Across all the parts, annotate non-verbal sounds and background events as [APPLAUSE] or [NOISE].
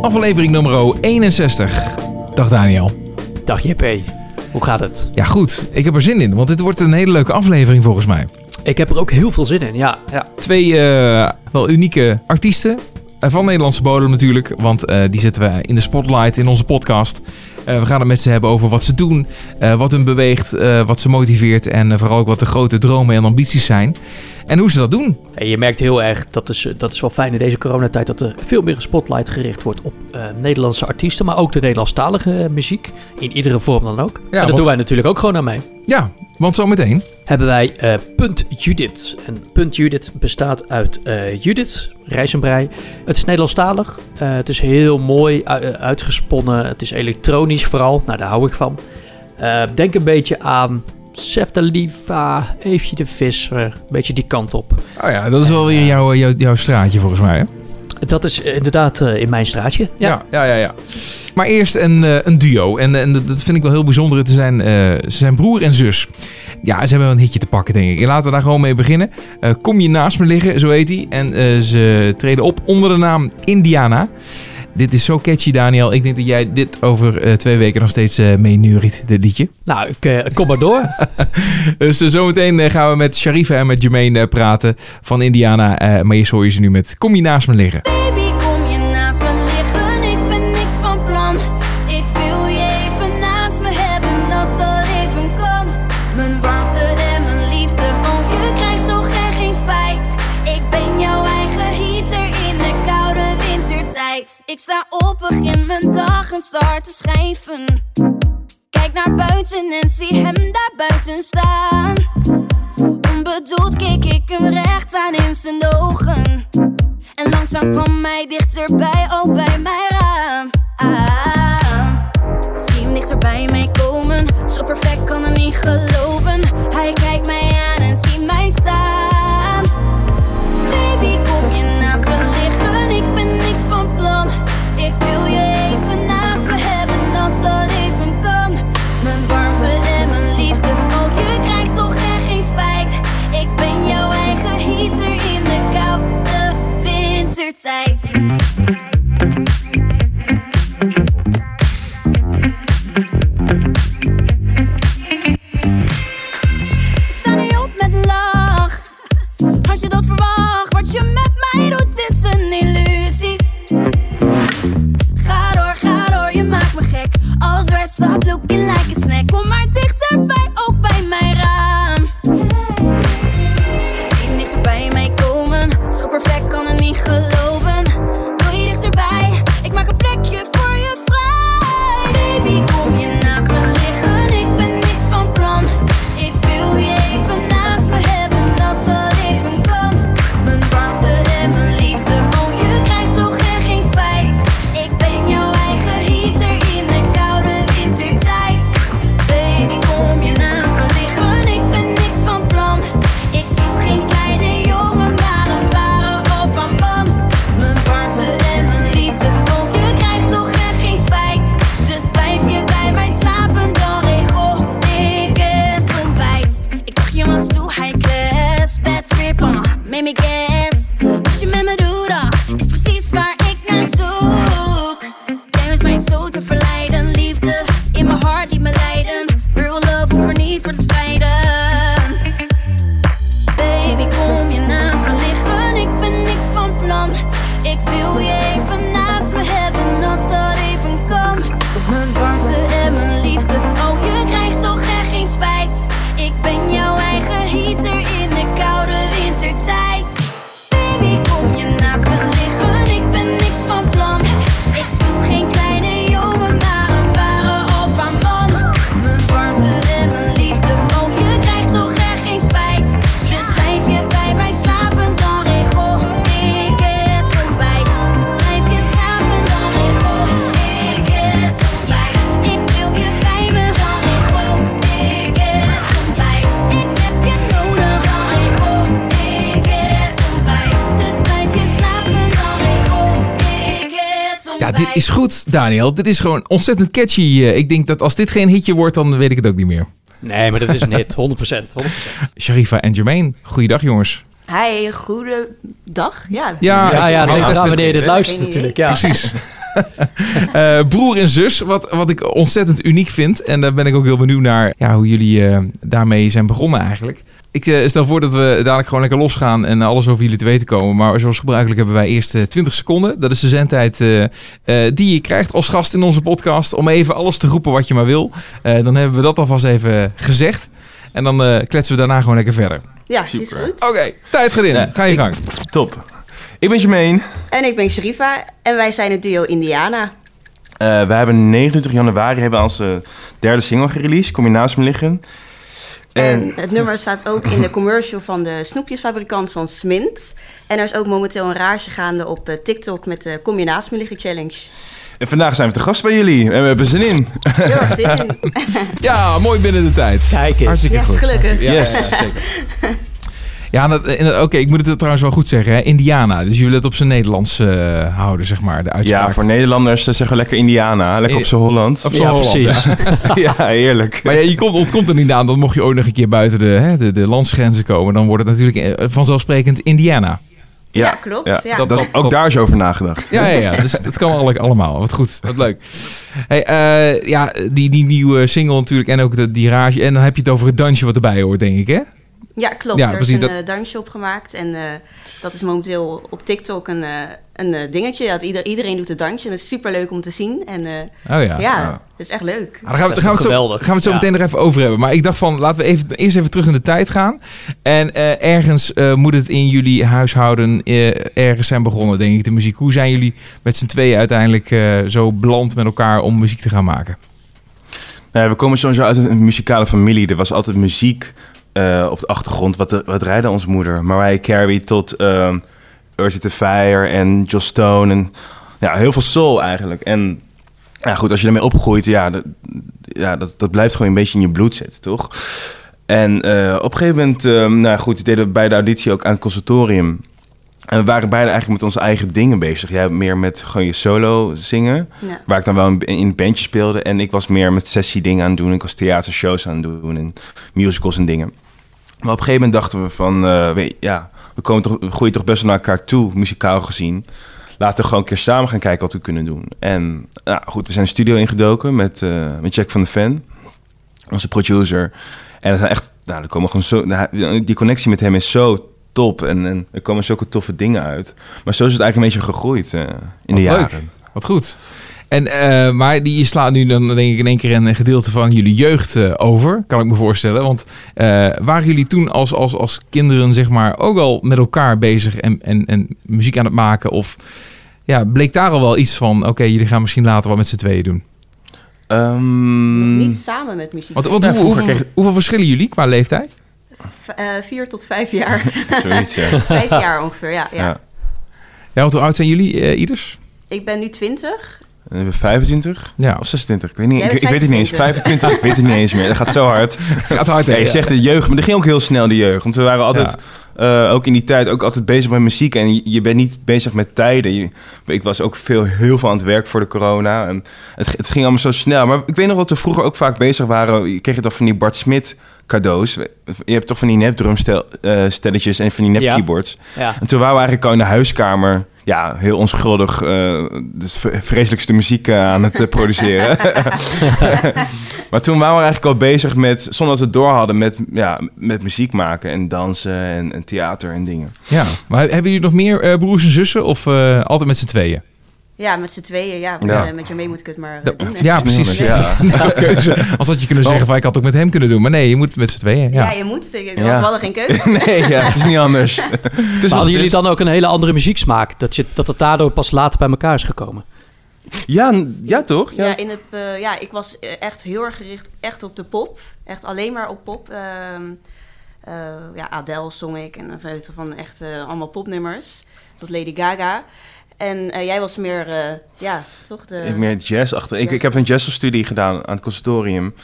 Aflevering nummer 61. Dag Daniel. Dag JP, hoe gaat het? Ja goed, ik heb er zin in, want dit wordt een hele leuke aflevering volgens mij. Ik heb er ook heel veel zin in, ja. ja. Twee uh, wel unieke artiesten. Uh, van Nederlandse bodem natuurlijk, want uh, die zetten we in de spotlight in onze podcast. we gaan het met ze hebben over wat ze doen, wat hun beweegt, wat ze motiveert en vooral ook wat de grote dromen en ambities zijn. En hoe ze dat doen. En je merkt heel erg, dat is, dat is wel fijn in deze coronatijd, dat er veel meer een spotlight gericht wordt op uh, Nederlandse artiesten, maar ook de Nederlandstalige muziek. In iedere vorm dan ook. Ja, en dat doen wij natuurlijk ook gewoon aan mee. Ja, want zometeen hebben wij uh, Punt Judith. En Punt Judith bestaat uit Judith Rijzenbrei. Het is Nederlandstalig. Het is heel mooi uitgesponnen. Het is elektronisch vooral. Nou, daar hou ik van. denk een beetje aan Seftaliva, Eefje de Visser. Een beetje die kant op. Oh ja, dat is wel weer jouw, jouw, jouw straatje volgens mij, hè? Dat is inderdaad in mijn straatje. Ja, ja, ja. ja, Maar eerst een, een duo. En, en dat vind ik wel heel bijzonder te zijn. ze zijn broer en zus. Ja, ze hebben wel een hitje te pakken, denk ik. Laten we daar gewoon mee beginnen. Uh, kom je naast me liggen, zo heet hij. En uh, ze treden op onder de naam Indiana. Dit is zo catchy, Daniel. Ik denk dat jij dit over uh, twee weken nog steeds uh, meeneuriet, dit liedje. [LAUGHS] Nou, ik kom maar door. dus zometeen gaan we met Sharifa en met Jermaine praten van Indiana. maar eerst hoor je ze nu met Kom je naast me liggen. Ik sta op, begin mijn dag en start te schrijven. Kijk naar buiten en zie hem daar buiten staan. Onbedoeld keek ik hem recht aan in zijn ogen. En langzaam kwam hij dichterbij, ook bij mijn raam. Ah, zie hem dichter bij mij komen. Zo perfect kan hem niet geloven. Hij kijkt mij aan en ziet mij staan. Is goed, Daniel. Dit is gewoon ontzettend catchy. Eh, Ik denk dat als dit geen hitje wordt, dan weet ik het ook niet meer. Nee, maar dat is een hit, [LAUGHS] 100%. 100%. Sharifa en Jermaine, goeiedag jongens. Hi, goedendag. Ja, Ja, ja, ja, dat hou ligt het eraan even- wanneer je dit Geen luistert idee. natuurlijk. Ja. [LAUGHS] [LAUGHS] Eh, broer en zus, wat, wat ik ontzettend uniek vind. En daar ben ik ook heel benieuwd naar ja, hoe jullie eh, daarmee zijn begonnen eigenlijk. Ik eh, stel voor dat we dadelijk gewoon lekker losgaan en alles over jullie te weten komen. Maar zoals gebruikelijk hebben wij eerst eh, 20 seconden. Dat is de zendtijd eh, eh, die je krijgt als gast in onze podcast. Om even alles te roepen wat je maar wil. Eh, dan hebben we dat alvast even gezegd. En dan eh, kletsen we daarna gewoon lekker verder. ja is Super. goed. Oké, tijd gaat in. Ga je gang. Top. Ik ben Jermaine. En ik ben Sharifa en wij zijn het duo Indiana. Eh we hebben 29 januari hebben we onze derde single gereleased, Combinatie liggen. En En het nummer staat ook in de commercial van de snoepjesfabrikant van Smint. En er is ook momenteel een rage gaande op eh, TikTok met de combinatieliggen challenge. En vandaag zijn we te gast bij jullie en we hebben zin in. Heel erg zin in. [LAUGHS] [LAUGHS] Ja, mooi binnen de tijd. Kijk eens. Hartstikke goed. gelukkig. Ja, Yes. ja, zeker. Ja, oké, ik moet het trouwens wel goed zeggen. Hè? Indiana, dus je wil het op zijn Nederlands eh, houden, zeg maar, de uitspraak. Ja, voor Nederlanders eh, zeggen we lekker Indiana, lekker op z'n Holland. Op z'n Ja, Holland, precies. ja. [LAUGHS] ja, heerlijk. Maar ja, je komt, ontkomt er niet aan dat mocht je ooit nog een keer buiten de, hè, de, de landsgrenzen komen, dan wordt het natuurlijk eh, vanzelfsprekend Indiana. Ja, klopt, ja. Dat, Dat- ook daar is over nagedacht. Ja, ja, ja. Dus het kan wel allemaal. Wat goed, wat leuk. Hey, eh, ja, die, die nieuwe single natuurlijk en ook de, die rage. En dan heb je het over het dansje wat erbij hoort, denk ik, hè? Ja, klopt. Ja, er precies, is een dat- eh, dansje opgemaakt. En eh, dat is momenteel op TikTok een, eh, een dingetje. Ja, dat ieder, iedereen doet het dansje. En dat is super leuk om te zien. En eh, Oh ja. ja, dat is echt leuk. Ah, daar gaan we, gaan we is het zo, geweldig. gaan we het zo Ja. meteen nog even over hebben. Maar ik dacht van, laten we even, eerst even terug in de tijd gaan. En eh, ergens eh, moet het in jullie huishouden eh, ergens zijn begonnen, denk ik, de muziek. Hoe zijn jullie met z'n tweeën uiteindelijk eh, zo beland met elkaar om muziek te gaan maken? Nou, we komen sowieso uit een muzikale familie. Er was altijd muziek eh, op de achtergrond. Wat, wat rijden onze moeder? Mariah Carey tot ehm Earth the Fire en Joss Stone. En, ja, heel veel soul eigenlijk. En ja, goed, als je daarmee opgroeit, ja, dat, ja, dat, dat blijft gewoon een beetje in je bloed zitten, toch? En eh, op een gegeven moment, ehm, nou goed, deden we bij de auditie ook aan het conservatorium. En we waren beide eigenlijk met onze eigen dingen bezig. Jij meer met gewoon je solo zingen. Ja. Waar ik dan wel in in een bandje speelde. En ik was meer met sessie dingen aan het doen. Ik was theatershows aan het doen en musicals en dingen. Maar op een gegeven moment dachten we van... eh, weet, ja, we, komen toch, we groeien toch best wel naar elkaar toe, muzikaal gezien. Laten we gewoon een keer samen gaan kijken wat we kunnen doen. En nou, goed, we zijn de studio ingedoken met, eh, met Jack van de Ven. Onze producer. En er zijn echt... Nou, er komen gewoon zo, die connectie met hem is zo top. En, en er komen zulke toffe dingen uit. Maar zo is het eigenlijk een beetje gegroeid eh, in de leuk. jaren. Wat goed. En, eh, maar die, je slaat nu dan denk ik in één keer een gedeelte van jullie jeugd eh, over, kan ik me voorstellen. Want eh, waren jullie toen als, als, als kinderen zeg maar ook al met elkaar bezig en, en, en muziek aan het maken? Of ja, bleek daar al wel iets van, oké, jullie gaan misschien later wat met z'n tweeën doen? Ehm, Nog niet samen met muziek. Want, want Ja, hoe- vroeger hoeveel, kreeg- hoeveel verschillen jullie qua leeftijd? V- eh, vier tot vijf jaar. [LAUGHS] Zoiets, ja. [LAUGHS] vijf jaar ongeveer, ja. ja. ja. Ja, want hoe oud zijn jullie, eh, ieders? Ik ben nu twintig. En we hebben 25 Ja, of 26, ik weet, niet, ik, weet het niet eens. 25, ik weet het niet eens meer. Dat gaat zo hard. [LAUGHS] gaat hard. hè? Ja, je zegt de jeugd, maar dat ging ook heel snel, de jeugd. Want we waren altijd, eh, ook in die tijd, ook altijd bezig met muziek. En je, je bent niet bezig met tijden. Je- ik was ook veel, heel veel aan het werk voor de corona. En het, het ging allemaal zo snel. Maar ik weet nog dat we vroeger ook vaak bezig waren. Je kreeg je toch van die Bart Smit cadeaus. Je hebt toch van die nepdrumstelletjes en van die nep Ja. keyboards. Ja. En toen waren we eigenlijk al in de huiskamer, ja, heel onschuldig, eh dus vreselijkste muziek eh, aan het eh, produceren. [LAUGHS] maar toen waren we eigenlijk al bezig met, zonder dat we het door hadden, met, ja, met muziek maken en dansen en, en theater en dingen. Ja, maar hebben jullie nog meer eh, broers en zussen of eh, altijd met z'n tweeën? Ja, met z'n tweeën. Ja, want, Ja. eh, met je mee moet ik het maar eh, doen. hè. ja, precies. Dus, Ja. [LAUGHS] Keuze. Als had je kunnen zeggen van ik had het ook met hem kunnen doen. Maar nee, je moet met z'n tweeën. Ja, Ja. je moet. Ik- Ja. We hadden geen keuze. [LAUGHS] nee, ja, het is niet anders. [LAUGHS] wat hadden jullie dan ook een hele andere muzieksmaak? Dat, je, dat het daardoor pas later bij elkaar is gekomen? Ja, ja toch? Ja. Ja, in het, eh, ja, ik was echt heel erg gericht echt op de pop. Echt alleen maar op pop. Ehm, eh, ja, Adele zong ik en een veel van echt allemaal popnummers. Tot Lady Gaga. En eh, jij was meer, eh, ja, toch de... Ik meer jazz achter. Ik, Jazz. ik heb een jazzstudie gedaan aan het conservatorium.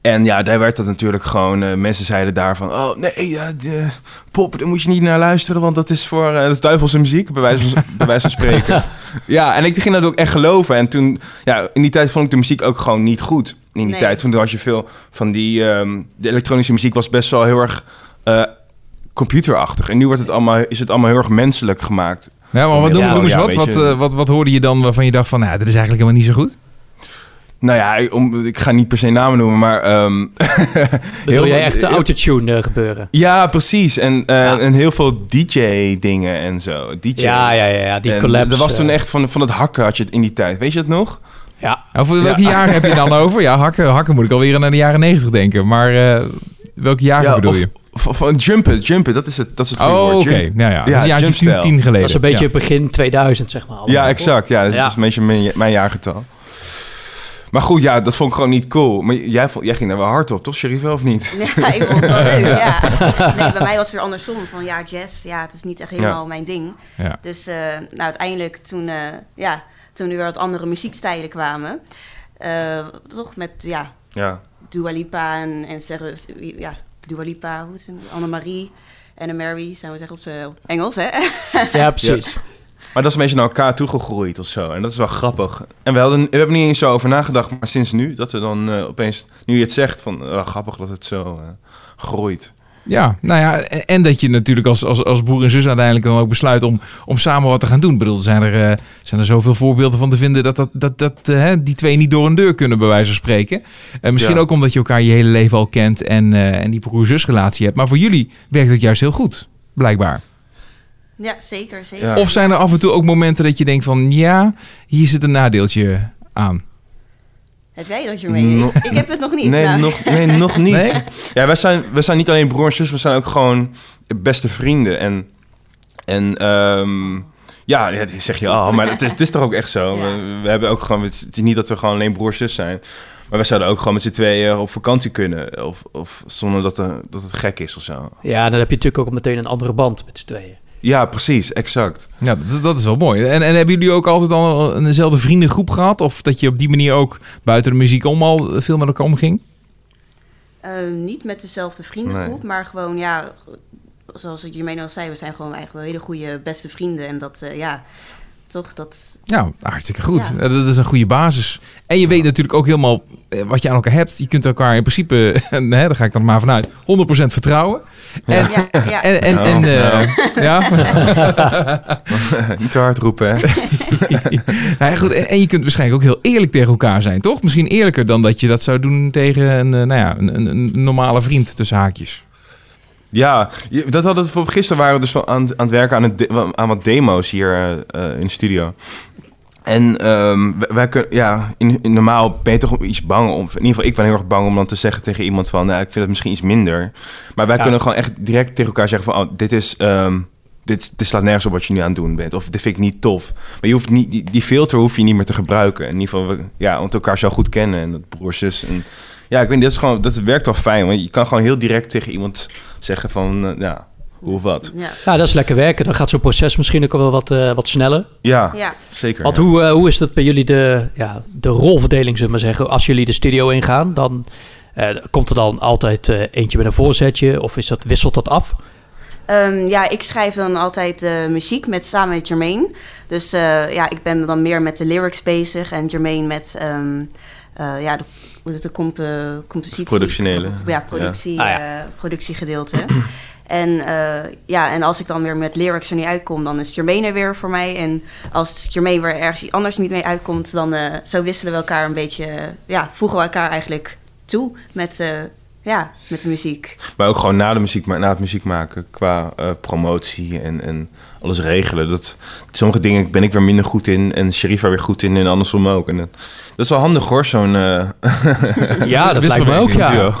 En ja, daar werd dat natuurlijk gewoon... eh, mensen zeiden daarvan... Oh, nee, ja, de pop, daar moet je niet naar luisteren... want dat is voor... eh, dat is duivelse muziek, bij wijze van, bij wijze van spreken. [LAUGHS] ja, en ik ging dat ook echt geloven. En toen... Ja, in die tijd vond ik de muziek ook gewoon niet goed. In die Nee. tijd, toen had je veel van die... ehm, de elektronische muziek was best wel heel erg... eh, computerachtig. En nu wordt het allemaal, is het allemaal heel erg menselijk gemaakt. Ja, maar wat noem, Ja, noem eens ja, wat. Wat, je. eh, wat, wat hoorde je dan waarvan je dacht van, nou, dit is eigenlijk helemaal niet zo goed? Nou ja, ik- om, ik ga niet per se namen noemen, maar... ehm, [LAUGHS] Bedoel heel- jij echt de autotune eh, gebeuren? Ja, precies. En, eh, Ja. en heel veel DJ-dingen en zo. DJ. Ja, ja, ja, ja, die En collapse. Dat was toen echt van, van het hakken had je het in die tijd. Weet je het nog? Ja, Over welke jaren heb je dan [LAUGHS] over? Ja, hakken, hakken moet ik alweer naar de jaren negentig denken. Maar welke jaren bedoel of, je? van jumpen, jumpen, dat is het, dat is het goede Oh, woord. oké. Nou ja, dat Ja, is tien, jumpstijl. tien geleden. dat is een beetje Ja. begin 2000, zeg maar. Ja, exact. Ja, dat is, Ja. dat is een beetje mijn, mijn jaargetal. Maar goed, ja, dat vond ik gewoon niet cool. Maar jij, vond- jij ging daar wel hard op, toch, Sherif, of niet? [LAUGHS] Ja, ik vond het wel leuk, ja. [LAUGHS] Nee, bij mij was het weer andersom. Van ja, jazz, ja, het is niet echt helemaal mijn ding. Ja. Dus eh, nou, uiteindelijk toen, eh, ja, toen er weer wat andere muziekstijlen kwamen... eh, toch met, ja, Ja. Dua Lipa en, en zeggen, ja, Dua Lipa, hoe heet ze? Anne-Marie en Mary, zijn we zeggen op, z'n- op Engels, hè? Ja, precies. Maar dat is een beetje naar elkaar toegegroeid of zo. En dat is wel grappig. En we, hadden, we hebben niet eens zo over nagedacht, maar sinds nu, dat we dan eh, opeens, nu je het zegt, van eh, grappig dat het zo eh, groeit. Ja, nou ja, en, dat je natuurlijk als, als, als broer en zus uiteindelijk dan ook besluit om, om samen wat te gaan doen. Ik bedoel, zijn er, eh, zijn er zoveel voorbeelden van te vinden dat, dat, dat, dat eh, hè, die twee niet door een deur kunnen, bij wijze van spreken. En misschien Ja. ook omdat je elkaar je hele leven al kent en, eh, en die broer-zus relatie hebt. Maar voor jullie werkt het juist heel goed, blijkbaar. Ja, zeker, zeker. Ja. Of zijn er af en toe ook momenten dat je denkt van, ja, hier zit een nadeeltje aan. Heb jij dat, Jermaine? No- ik, ik heb het nog niet. Nee, nou. nog, nee nog niet. Nee? Ja, wij zijn, wij zijn niet alleen broer en zus, we zijn ook gewoon beste vrienden. En, en ehm, ja, dat zeg je al, maar het is, het is toch ook echt zo. Ja. We, we hebben ook gewoon, het is niet dat we gewoon alleen broer en zus zijn. Maar we zouden ook gewoon met z'n tweeën op vakantie kunnen. Of, of zonder dat, er, dat het gek is of zo. Ja, dan heb je natuurlijk ook meteen een andere band met z'n tweeën. Ja, precies, exact. Ja, dat, dat is wel mooi. En, en hebben jullie ook altijd al eenzelfde vriendengroep gehad? Of dat je op die manier ook buiten de muziek om al veel met elkaar omging? Eh, niet met dezelfde vriendengroep, maar gewoon, ja, zoals ik Jermaine al zei, we zijn gewoon eigenlijk wel hele goede beste vrienden. En dat, eh, ja, toch, dat... Ja, hartstikke goed. Ja. Dat is een goede basis. En je weet natuurlijk ook helemaal wat je aan elkaar hebt. Je kunt elkaar in principe, [LAUGHS] hè, daar ga ik dan maar vanuit, 100% vertrouwen. En, Ja, ja. en, en, en, Nou, eh, ja. [LAUGHS] [LAUGHS] niet te hard roepen, hè? nou goed. En, en je kunt waarschijnlijk ook heel eerlijk tegen elkaar zijn, toch? Misschien eerlijker dan dat je dat zou doen tegen een, eh, nou ja, een, een, een normale vriend tussen haakjes. Ja, dat hadden we voor gisteren waren we dus aan, aan het werken aan, het de- aan wat demo's hier eh, eh, in de studio. En ehm, wij, kunnen, ja, in, in normaal ben je toch iets bang om. In ieder geval, ik ben heel erg bang om dan te zeggen tegen iemand van, nou, ik vind het misschien iets minder. Maar wij Ja. kunnen gewoon echt direct tegen elkaar zeggen van, oh, dit is, ehm, dit, dit slaat nergens op wat je nu aan het doen bent. Of dit vind ik niet tof. Maar je hoeft niet, die, die filter hoef je niet meer te gebruiken. In ieder geval, we, ja, want elkaar zo goed kennen en dat broers, zus. En ja, ik weet niet, dat is gewoon, dat werkt wel fijn. Want je kan gewoon heel direct tegen iemand zeggen van, eh, ja, of wat. Ja, Ja, dat is lekker werken. Dan gaat zo'n proces misschien ook wel wat, eh, wat sneller. Ja, ja. zeker. Want ja. hoe, eh, hoe is dat bij jullie de, ja, de rolverdeling, zullen we maar zeggen? Als jullie de studio ingaan, dan eh, komt er dan altijd eh, eentje met een voorzetje? Of is dat, wisselt dat af? Ehm, ja, ik schrijf dan altijd eh, muziek met, samen met Jermaine. Dus eh, ja, ik ben dan meer met de lyrics bezig en Jermaine met ehm, eh, ja, de, hoe is het, de comp, compositie. Productionele. Ja, productie, Ja. Ah, ja. productiegedeelte. [CLEARS THROAT] en eh, ja, en als ik dan weer met lyrics er niet uitkom, dan is Jermaine er weer voor mij. En als Jermaine weer ergens anders niet mee uitkomt, dan eh, zo wisselen we elkaar een beetje, eh, ja, voegen we elkaar eigenlijk toe met, ja, met de muziek. Maar ook gewoon na, de muziek, na het muziek maken qua eh, promotie en, en alles regelen. Dat, sommige dingen ben ik weer minder goed in en Sherifa weer goed in en andersom ook. En dat, dat is wel handig hoor, zo'n eh, [LAUGHS] Ja, [LAUGHS] dat lijkt me ook, ja. duo.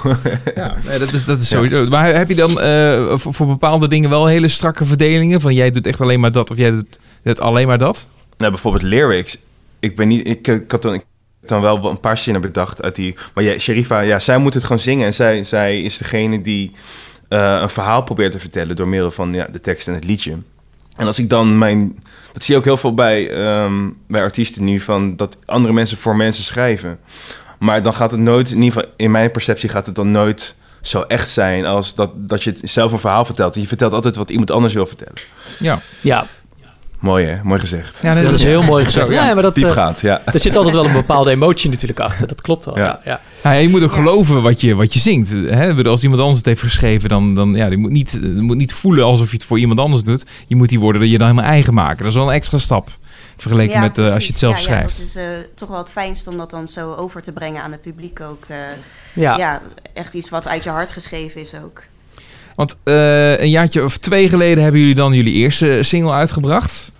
Ja, nee, dat is, dat is sowieso. Maar heb je dan eh, voor, voor bepaalde dingen wel hele strakke verdelingen? Van jij doet echt alleen maar dat of jij doet het alleen maar dat? Nou, bijvoorbeeld lyrics. Ik ben niet, ik, ik had dan, ik dan wel een paar zinnen bedacht uit die. Maar ja, Sherifa, ja, zij moet het gewoon zingen en zij, zij is degene die eh, een verhaal probeert te vertellen door middel van ja, de tekst en het liedje. En als ik dan mijn. Dat zie je ook heel veel bij, ehm, bij artiesten nu, van dat andere mensen voor mensen schrijven. Maar dan gaat het nooit, in ieder geval in mijn perceptie, gaat het dan nooit zo echt zijn als dat, dat je het zelf een verhaal vertelt. En je vertelt altijd wat iemand anders wil vertellen. Ja. Ja, Mooi hè, mooi gezegd. Ja, nee, dat is heel mooi [LAUGHS] gezegd. Ja. Maar dat, eh, Diepgaand, ja. er zit altijd wel een bepaalde emotie natuurlijk achter. Dat klopt wel. Ja. Ja. Ja, ja, je moet ook geloven wat je, wat je zingt. Hè? Als iemand anders het heeft geschreven, dan, dan ja, die moet niet, je moet niet voelen alsof je het voor iemand anders doet. Je moet die woorden dat je dan helemaal eigen maken. Dat is wel een extra stap. Vergeleken Ja, met eh, als je het zelf ja, schrijft. Ja, dat is eh, toch wel het fijnst om dat dan zo over te brengen aan het publiek ook. eh, Ja. ja. echt iets wat uit je hart geschreven is ook. Want eh, een jaartje of twee geleden hebben jullie dan jullie eerste single uitgebracht.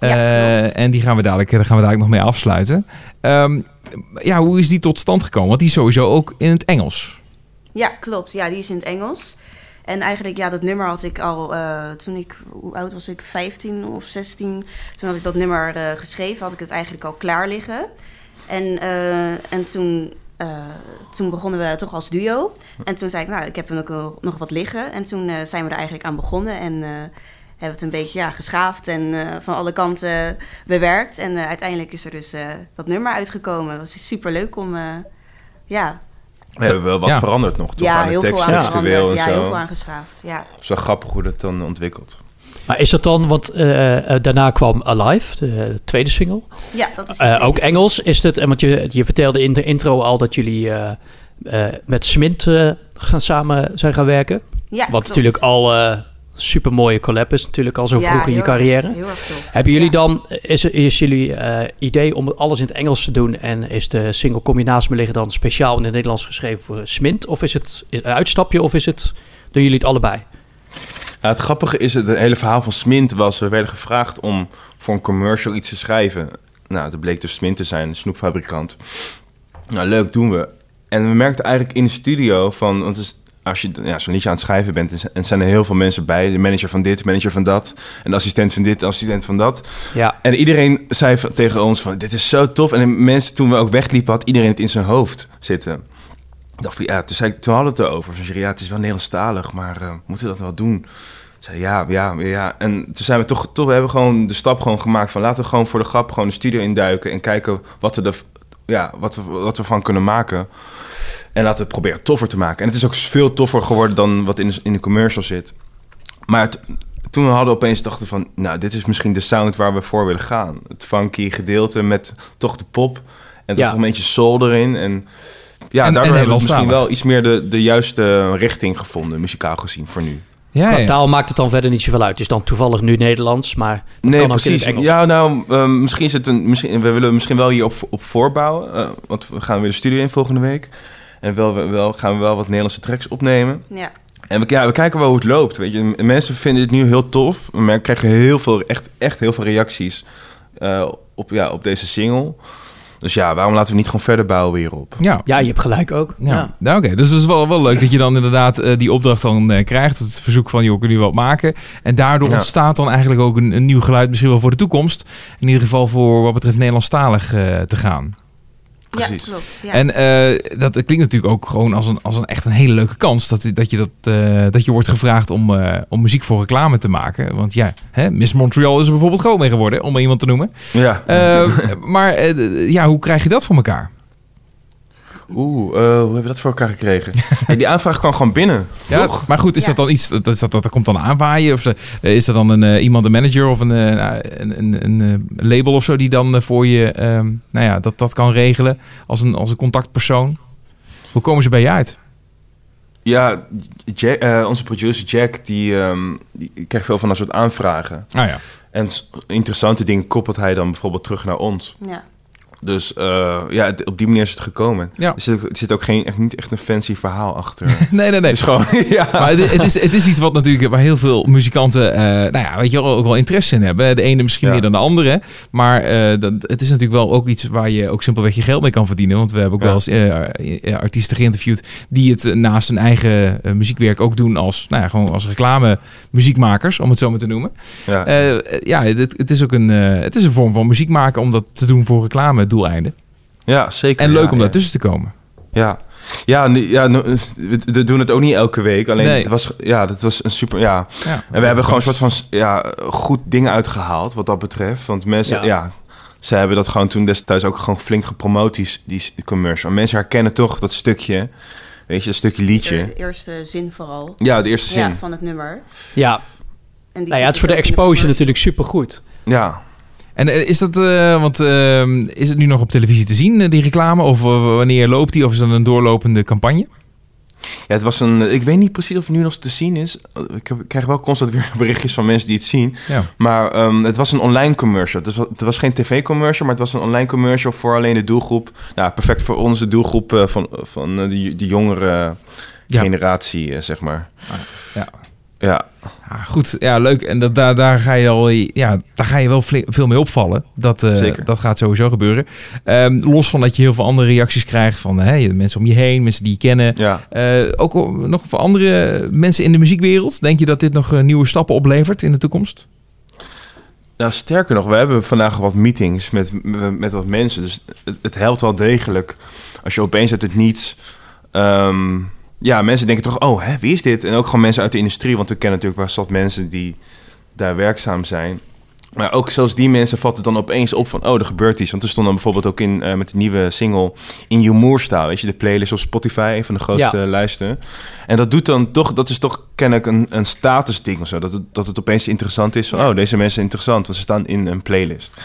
Ja, Eh, en die gaan we dadelijk, daar gaan we dadelijk nog mee afsluiten. Ehm, ja, hoe is die tot stand gekomen? Want die is sowieso ook in het Engels. Ja, klopt. Ja, die is in het Engels. En eigenlijk, ja, dat nummer had ik al eh, toen ik, hoe oud was ik? 15 of 16. Toen had ik dat nummer eh, geschreven, had ik het eigenlijk al klaar liggen. En, en toen, eh, toen begonnen we toch als duo. En toen zei ik, nou, ik heb er ook nog wat liggen. En toen eh, zijn we er eigenlijk aan begonnen. En eh, hebben het een beetje ja, geschaafd en eh, van alle kanten bewerkt. En uiteindelijk is er dus eh, dat nummer uitgekomen. Het was super leuk om, eh, ja, We hebben wel wat Ja. veranderd nog, toch? ja, aan de heel veel tekst, aan textueel veranderd. en Ja, zo. heel veel aangeschaafd. Ja. Zo grappig hoe dat dan ontwikkelt. Maar is dat dan, want eh, eh, daarna kwam Alive, de tweede single. ja, dat is Eh, tweede ook. Engels is het, en want je, je vertelde in de intro al dat jullie eh, eh, met Smint eh, gaan samen zijn gaan werken. Ja, wat natuurlijk al eh super mooie collab is, natuurlijk al zo Ja, vroeg in je carrière. heel tof. Hebben jullie Ja. dan, is, is jullie eh, idee om alles in het Engels te doen en is de single Combinatie me liggen dan speciaal in het Nederlands geschreven voor Smint? Of is het een uitstapje of is het, doen jullie het allebei? Nou, het grappige is, het hele verhaal van Smint was... we werden gevraagd om voor een commercial iets te schrijven. Nou, dat bleek dus Smint te zijn, een snoepfabrikant. Nou, leuk, doen we. En we merkten eigenlijk in de studio van... Want is, als je ja, zo'n liedje aan het schrijven bent... en zijn er heel veel mensen bij. De manager van dit, de manager van dat. En de assistent van dit, de assistent van dat. Ja, En iedereen zei tegen ons van... dit is zo tof. En de mensen, toen we ook wegliepen... had iedereen het in zijn hoofd zitten. Dacht van, ja, toen, zei toen hadden we het erover. Van, ja, het is wel Nederlandstalig, maar eh, moeten we dat wel doen? Zei, ja, ja, ja. En toen zijn we toch, toch we hebben gewoon de stap gewoon gemaakt van... laten we gewoon voor de grap gewoon de studio induiken... en kijken wat we, er, ja, wat we, wat we van kunnen maken. En laten we het proberen toffer te maken. En het is ook veel toffer geworden dan wat in de, in de commercial zit. Maar het- toen we hadden opeens dachten van... nou, dit is misschien de sound waar we voor willen gaan. Het funky gedeelte met toch de pop... en Ja. toch een beetje soul erin. En ja, En- en daardoor hebben we misschien wel iets meer de, de juiste richting gevonden... muzikaal gezien, voor nu. Ja, qua ja. taal maakt het dan verder niet zoveel uit. Het is dan toevallig nu Nederlands, maar Nee, kan ook in precies. het Engels. Ja, nou, ehm, misschien is het een. Misschien, we willen misschien wel hier op, op voorbouwen. eh, want we gaan weer de studio in volgende week. En wel, wel, gaan we wel wat Nederlandse tracks opnemen. Ja. En we, ja, we kijken wel hoe het loopt. Weet je. Mensen vinden het nu heel tof. Maar we krijgen heel veel, echt, echt heel veel reacties eh, op, ja, op deze single. Dus ja, waarom laten we niet gewoon verder bouwen hierop? ja. Ja, je hebt gelijk ook. Ja, Ja. nou, oké. Dus het is wel, wel leuk dat je dan inderdaad eh, die opdracht dan eh, krijgt. Het verzoek van, joh, kunnen jullie wat maken? En daardoor Ja. ontstaat dan eigenlijk ook een, een nieuw geluid, misschien wel voor de toekomst. In ieder geval voor wat betreft Nederlandstalig eh, te gaan. Precies. Ja, klopt. Ja. En eh, dat klinkt natuurlijk ook gewoon als een, als een echt een hele leuke kans. Dat, dat, je, dat, eh, dat je wordt gevraagd om, eh, om muziek voor reclame te maken. Want ja, hè, Miss Montreal is er bijvoorbeeld gewoon mee geworden, om maar iemand te noemen. Ja. Maar ja, hoe krijg je dat voor elkaar? Oeh, eh, hoe hebben we dat voor elkaar gekregen? [LAUGHS] Hey, die aanvraag kwam gewoon binnen, Ja, toch? Maar goed, is Ja. dat dan iets dat, dat, dat, dat komt dan aanwaaien? Of eh, is dat dan een, eh, iemand, een manager of een, een, een, een label of zo die dan voor je ehm, nou ja, dat, dat kan regelen als een, als een contactpersoon? Hoe komen ze bij je uit? Ja, Jack, eh, onze producer Jack, die, ehm, die krijgt veel van dat soort aanvragen. Nou ja. En interessante dingen koppelt hij dan bijvoorbeeld terug naar ons. ja. Dus eh, ja, het- op die manier is het gekomen. Ja. Er, zit, er zit ook geen, echt, niet echt een fancy verhaal achter. [LAUGHS] Nee, nee, nee. Het is gewoon, [LAUGHS] ja. Maar het, het is, het is iets wat natuurlijk waar heel veel muzikanten, eh, nou ja, weet je wel, ook wel interesse in hebben. De ene misschien Ja. meer dan de andere. Maar eh, dat, het is natuurlijk wel ook iets waar je ook simpelweg je geld mee kan verdienen. Want we hebben ook Ja. wel eens artiesten geïnterviewd die het naast hun eigen muziekwerk ook doen als, nou ja, gewoon als reclame muziekmakers, om het zo maar te noemen. ja. Ja, het, het is ook een, het is een vorm van muziek maken om dat te doen voor reclame doeleinden. ja, zeker. En leuk ja, om ja. daartussen te komen. Ja, ja, nu- ja we, doen het ook niet elke week. Alleen Nee. het was, ja, dat was een super, ja. Ja. En we hebben gewoon een soort van, ja, goed dingen uitgehaald wat dat betreft. Want mensen, Ja. ja, ze hebben dat gewoon toen destijds ook gewoon flink gepromoot, die, die commercial. En mensen herkennen toch dat stukje, weet je, dat stukje liedje. De eerste zin vooral. Ja, de eerste zin. Ja, van het nummer. Ja, En die nou ja, het is voor de dus in exposure natuurlijk supergoed. Ja, En eh, is dat, eh, want eh, is het nu nog op televisie te zien, eh, die reclame? Of wanneer loopt die? Of is dat een doorlopende campagne? Ja, het was een. Ik weet niet precies of het nu nog te zien is. Ik krijg wel constant weer [LAUGHS] berichtjes van mensen die het zien. Ja. Maar ehm, het was een online commercial. Dus het was geen tv-commercial, maar het was een online commercial voor alleen de doelgroep. Nou, perfect voor onze doelgroep van, van de, de jongere Ja. generatie, zeg maar. ja. Ja, goed, ja, leuk. En dat, daar, daar ga je al, ja, daar ga je wel veel mee opvallen. Dat, eh, Zeker. dat gaat sowieso gebeuren. Ehm, los van dat je heel veel andere reacties krijgt van hè, mensen om je heen, mensen die je kennen. ja. Eh, ook nog voor andere mensen in de muziekwereld. Denk je dat dit nog eh, nieuwe stappen oplevert in de toekomst? Nou, sterker nog, we hebben vandaag wat meetings met, met wat mensen. Dus het, het helpt wel degelijk als je opeens uit het niets... ehm, ja, mensen denken toch, oh, hè, wie is dit? En ook gewoon mensen uit de industrie, want we kennen natuurlijk wel zat mensen die daar werkzaam zijn. Maar ook zelfs die mensen vatten dan opeens op van, oh, er gebeurt iets. Want er stond dan bijvoorbeeld ook in eh, met de nieuwe single In Your Moerstaal, weet je, de playlist op Spotify, een van de grootste Ja. lijsten. En dat doet dan toch, dat is toch kennelijk een, een statusding of zo. Dat het, dat het opeens interessant is van, Ja. oh, deze mensen zijn interessant, want ze staan in een playlist.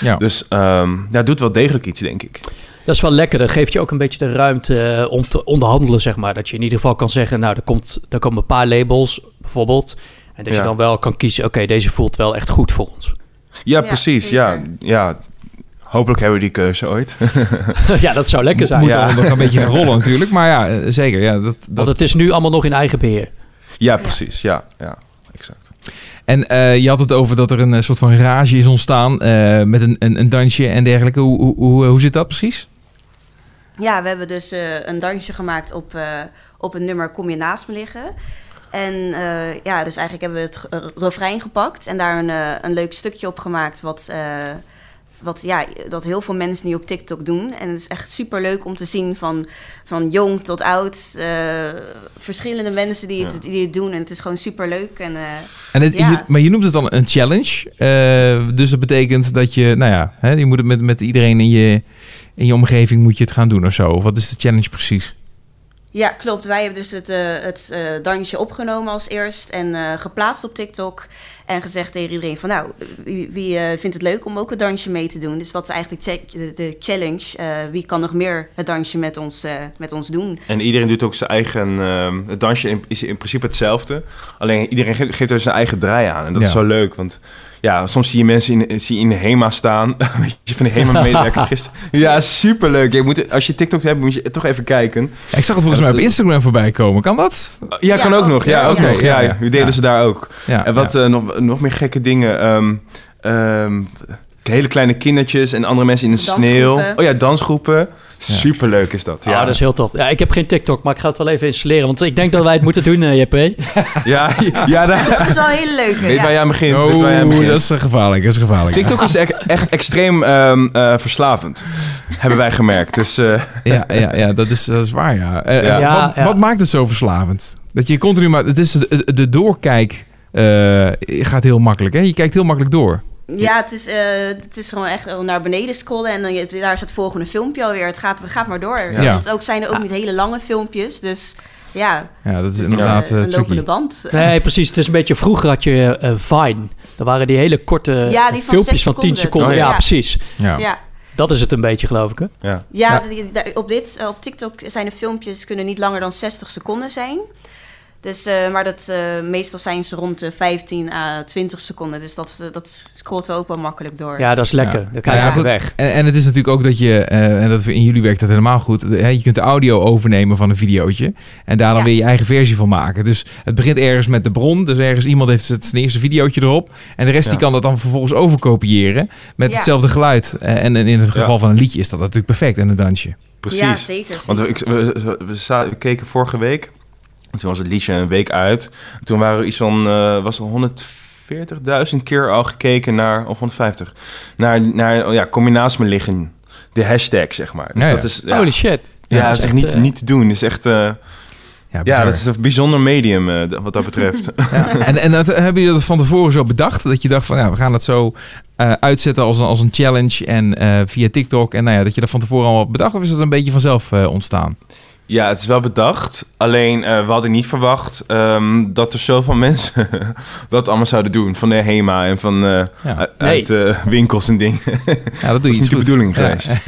Ja. Dus ehm ja, het doet wel degelijk iets, denk ik. Dat is wel lekker. Dat geeft je ook een beetje de ruimte eh, om te onderhandelen, zeg maar. Dat je in ieder geval kan zeggen, nou, er, komt, er komen een paar labels, bijvoorbeeld. En dat Ja. je dan wel kan kiezen, oké, deze voelt wel echt goed voor ons. Ja, Ja, precies. Ja, ja. Hopelijk hebben we die keuze ooit. [LAUGHS] [LAUGHS] ja, dat zou lekker zijn. Moet Ja. dan nog een beetje rollen natuurlijk. Maar ja, eh, zeker. Ja, dat, dat... Want het is nu allemaal nog in eigen beheer. ja, precies. Ja, ja, exact. En eh, je had het over dat er een eh, soort van rage is ontstaan eh, met een, een, een dansje en dergelijke. Hoe, hoe, hoe, hoe zit dat precies? Ja, we hebben dus eh, een dansje gemaakt op, eh, op een nummer Kom je naast me liggen. En eh, ja, dus eigenlijk hebben we het eh, refrein gepakt en daar een, eh, een leuk stukje op gemaakt. Wat, wat ja, dat heel veel mensen nu op TikTok doen. En het is echt super leuk om te zien van, van jong tot oud. verschillende mensen die het, die het doen. En het is gewoon super leuk. En, En het, Ja. je- maar je noemt het dan een challenge. Dus dat betekent dat je, nou ja, hè, je moet het met, met iedereen in je, in je omgeving moet je het gaan doen of zo. Wat is de challenge precies? Ja, klopt. Wij hebben dus het, eh, het eh, dansje opgenomen als eerst en eh, geplaatst op TikTok. En gezegd tegen iedereen van nou, wie, wie vindt het leuk om ook het dansje mee te doen? Dus dat is eigenlijk de, de, challenge. Eh, wie kan nog meer het dansje met ons, eh, met ons doen? En iedereen doet ook zijn eigen... ehm, het dansje in- is in principe hetzelfde. Alleen iedereen ge- geeft er zijn eigen draai aan. En dat is zo leuk, want... Ja, soms zie je mensen in, zie je in de HEMA staan. [LAUGHS] Weet je, van de HEMA-medewerkers [LAUGHS] gisteren. Ja, superleuk. Je moet, als je TikTok hebt, moet je toch even kijken. Ja, ik zag het volgens mij op Instagram voorbij komen. Kan dat? Ja, Ja, kan ook ook. nog. Ja, Ja, ook ja. nog. Ja, Ja, Ja. ze daar ook. Ja, En wat ja. eh, nog, nog meer gekke dingen. ehm, ehm, hele kleine kindertjes en andere mensen in de sneeuw. Oh ja, dansgroepen. Superleuk is dat. Ja, Ja, dat is heel tof. Ja, ik heb geen TikTok, maar ik ga het wel even installeren. Want ik denk dat wij het moeten doen, eh, JP. [LAUGHS] ja, ja Dat is wel een hele leuke. weet ja. waar je aan begint. weet waar je aan Oh, begint. dat is gevaarlijk. Dat is gevaarlijk. TikTok is echt, echt extreem ehm, eh, verslavend. Hebben wij gemerkt. Dus eh, Ja, ja, ja dat, is, dat is waar, ja. Wat, ja. wat maakt het zo verslavend? Dat je continu maar... Het is de, de doorkijk eh, gaat heel makkelijk, hè? Je kijkt heel makkelijk door. Ja, het is, eh, het is gewoon echt naar beneden scrollen en dan, je- daar is het volgende filmpje alweer. Het gaat, gaat maar door. Ja. Dus het ook, zijn er ook niet hele lange filmpjes, dus ja, Ja, dat is het is inderdaad eh, eh, een lopende band. Nee, precies. Het is een beetje... Vroeger had je eh, Vine. Dan waren die hele korte Ja, die van filmpjes van 10 seconden. Oh, ja. ja. precies. Ja. Ja. Dat is het een beetje, geloof ik. Hè? ja. Ja, daar- op, dit, op TikTok zijn de filmpjes kunnen niet langer dan 60 seconden zijn. Dus, eh, maar dat, eh, meestal zijn ze rond de 15 à 20 seconden. Dus dat, eh, dat scrolt wel ook wel makkelijk door. Ja, dat is lekker. Ja. Dan krijg je Ja, goed. weg. En, en het is natuurlijk ook dat je, eh, en dat in jullie werkt dat helemaal goed, je kunt de audio overnemen van een videootje en daar dan Ja. weer je eigen versie van maken. Dus het begint ergens met de bron, dus ergens iemand heeft het zijn eerste videootje erop en de rest Ja. die kan dat dan vervolgens overkopiëren met Ja. hetzelfde geluid. En, en in het geval Ja. van een liedje is dat natuurlijk perfect en een dansje. Precies. Ja, zeker. Want we, we, we, we we keken vorige week. Toen was het liedje een week uit. Toen waren er iets van, eh, was er 140.000 keer al gekeken naar, of 150, naar, naar oh ja, combinatie met liggen. De hashtag, zeg maar. Dus Ja, dat ja. is, ja, Holy shit. ja, dat dat is echt niet, eh, niet te doen. Het is echt, eh, Ja, ja, dat is een bijzonder medium wat dat betreft. [LAUGHS] Ja, en, en dat, hebben jullie dat van tevoren zo bedacht? Dat je dacht van, ja, we gaan dat zo uitzetten als een, als een challenge en via TikTok. En nou ja, dat je dat van tevoren al bedacht of is dat een beetje vanzelf ontstaan? Ja, het is wel bedacht. Alleen, eh, we hadden niet verwacht ehm, dat er zoveel [LAUGHS] mensen dat allemaal zouden doen. Van de HEMA en van eh, Ja. uit, Nee. uit, eh, winkels en dingen. Ja, dat doe je [LAUGHS] niet de bedoeling Ja. geweest. [LAUGHS]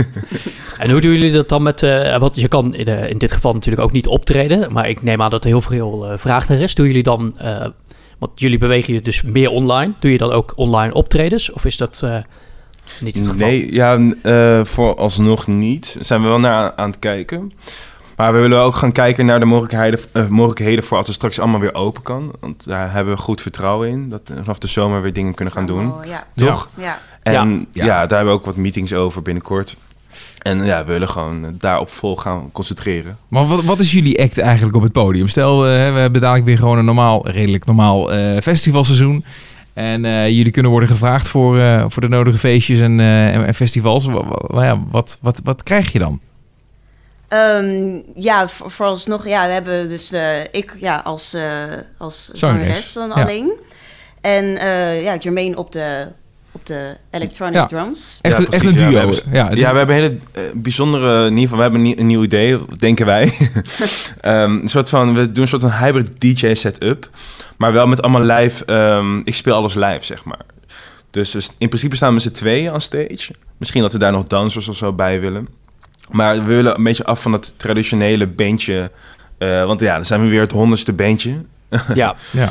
En hoe doen jullie dat dan met... want je kan in, in dit geval natuurlijk ook niet optreden. Maar ik neem aan dat er heel veel vraag naar is. Doen jullie dan... want jullie bewegen je dus meer online. Doe je dan ook online optredens? Of is dat niet het geval? Nee, ja, vooralsnog niet. Zijn we wel naar aan het kijken. Maar we willen ook gaan kijken naar de mogelijkheden, eh, mogelijkheden voor als het straks allemaal weer open kan. Want daar hebben we goed vertrouwen in. Dat we vanaf de zomer weer dingen kunnen gaan doen. Oh, ja. Toch? Ja. En Ja. daar hebben we ook wat meetings over binnenkort. En ja, we willen gewoon eh, daarop vol gaan concentreren. Maar wat, wat is jullie act eigenlijk op het podium? Stel, eh, we hebben dadelijk weer gewoon een normaal, redelijk normaal eh, festivalseizoen. En eh, jullie kunnen worden gevraagd voor, eh, voor de nodige feestjes en, eh, en, festivals. Wa- ja, wat, wat, wat krijg je dan? Ehm, ja, voor, vooralsnog, ja, we hebben dus eh, ik ja, als, eh, als Zangeres, dan ja. alleen. En eh ja, Jermaine op de, op de electronic Ja. drums. Echt, Ja, een- echt een ja, duo. we Ja, hebben- het is- Ja, we hebben een hele bijzondere, in ieder geval, we hebben een, nie- een nieuw idee, denken wij. [LAUGHS] [LAUGHS] Ehm, een soort van, we doen een soort van hybrid DJ setup, maar wel met allemaal live, ehm, ik speel alles live, zeg maar. Dus we in principe staan we met z'n tweeën aan stage. Misschien dat we daar nog dansers of zo bij willen. Maar we willen een beetje af van het traditionele bandje. eh, want ja, dan zijn we weer het honderdste bandje. Ja, [LAUGHS] ja.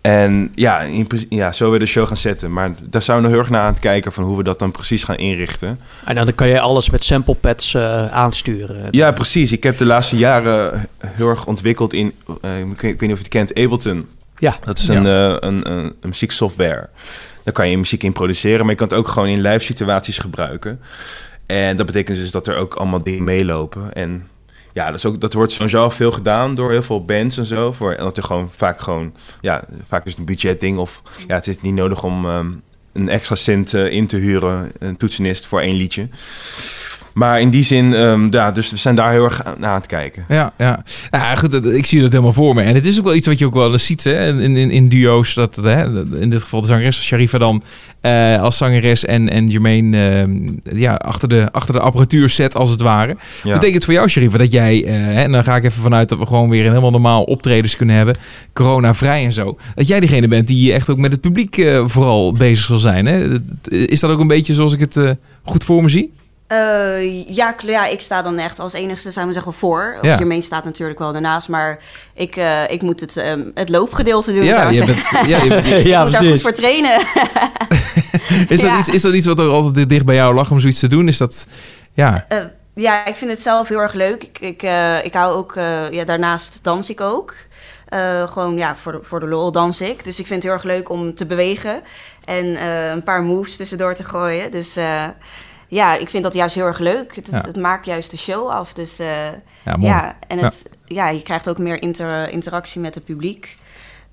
En ja, in, ja, zo weer de show gaan zetten. Maar daar zijn we nog heel erg naar aan het kijken van hoe we dat dan precies gaan inrichten. en dan kan je alles met sample pads eh, aansturen. Ja, precies. Ik heb de laatste jaren heel erg ontwikkeld in, eh, ik, weet, ik weet niet of je het kent, Ableton. Ja. Dat is een, eh, een, een, een muzieksoftware. Daar kan je muziek in produceren, maar je kan het ook gewoon in live situaties gebruiken. En dat betekent dus dat er ook allemaal dingen meelopen. En ja, dat, is ook, dat wordt sowieso veel gedaan door heel veel bands en zo. Voor, en dat er gewoon vaak gewoon, ja, vaak is het een budgetding. Of ja, het is niet nodig om ehm, een extra cent eh, in te huren, een toetsenist voor één liedje. Maar in die zin, ehm, ja, dus we zijn daar heel erg naar aan het kijken. Ja, ja. Nou, goed, ik zie dat helemaal voor me. En het is ook wel iets wat je ook wel eens ziet hè, in, in, in duo's. Dat, hè, in dit geval de zangeres Sharifa dan eh, als zangeres en, en Jermaine eh, ja, achter, de, achter de apparatuur zet als het ware. Ja. Betekent voor jou Sharifa dat jij, hè, en dan ga ik even vanuit dat we gewoon weer een helemaal normaal optredens kunnen hebben. Corona-vrij en zo. Dat jij degene bent die echt ook met het publiek eh, vooral bezig zal zijn. Hè? Is dat ook een beetje zoals ik het goed voor me zie? Eh, ja, ja, ik sta dan echt als enigste, zou ik maar zeggen, voor. Of Ja. Jermaine staat natuurlijk wel daarnaast, maar ik, eh, ik moet het, ehm, het loopgedeelte doen, zou Ja, ik je zeggen. bent, ja, je- [LAUGHS] je- ik ja moet daar goed voor trainen. [LAUGHS] is, dat Ja. iets, is dat iets wat er altijd dicht bij jou lag om zoiets te doen? Is dat, ja... Eh, ja, ik vind het zelf heel erg leuk. Ik, ik, eh, ik hou ook, eh, ja, daarnaast dans ik ook. Eh, gewoon, ja, voor de, voor de lol dans ik. Dus ik vind het heel erg leuk om te bewegen. En eh, een paar moves tussendoor te gooien. Dus eh, ja, ik vind dat juist heel erg leuk. Het, Ja. het maakt juist de show af. Dus eh, Ja, en het, ja. je krijgt ook meer inter- interactie met het publiek.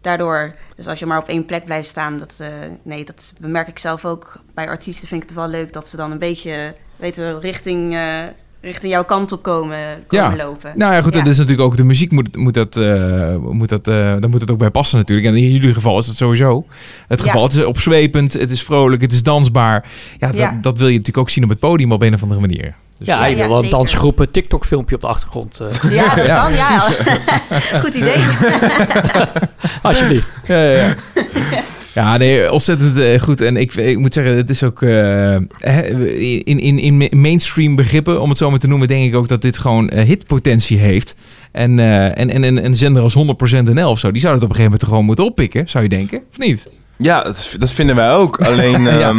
Daardoor, dus als je maar op één plek blijft staan, dat, eh, nee, dat bemerk ik zelf ook. Bij artiesten vind ik het wel leuk dat ze dan een beetje, weten we, richting, eh, richting jouw kant op komen, komen Ja. lopen. Nou ja, goed, Ja. dat is natuurlijk ook de muziek moet, moet dat, eh, moet dat, eh, daar moet het ook bij passen natuurlijk. En in jullie geval is het sowieso het Ja. geval. Het is opzwepend, het is vrolijk, het is dansbaar. Ja, dat, Ja. dat wil je natuurlijk ook zien op het podium op een of andere manier. Dus, Ja, Ja, je wil wel een zeker. dansgroep TikTok filmpje op de achtergrond. eh, [LAUGHS] Ja, dat Ja, kan, ja. [LAUGHS] Goed idee. [LAUGHS] alsjeblieft. ja, ja, ja. Nee, ontzettend eh, goed. En ik, ik moet zeggen, het is ook eh, in, in, in mainstream begrippen, om het zo maar te noemen, denk ik ook dat dit gewoon eh, hitpotentie heeft. En, en, en, en een zender als 100% NL of zo, die zou het op een gegeven moment gewoon moeten oppikken, zou je denken? Of niet? Ja, dat, dat vinden wij ook. Alleen, [LAUGHS] Ja. ehm,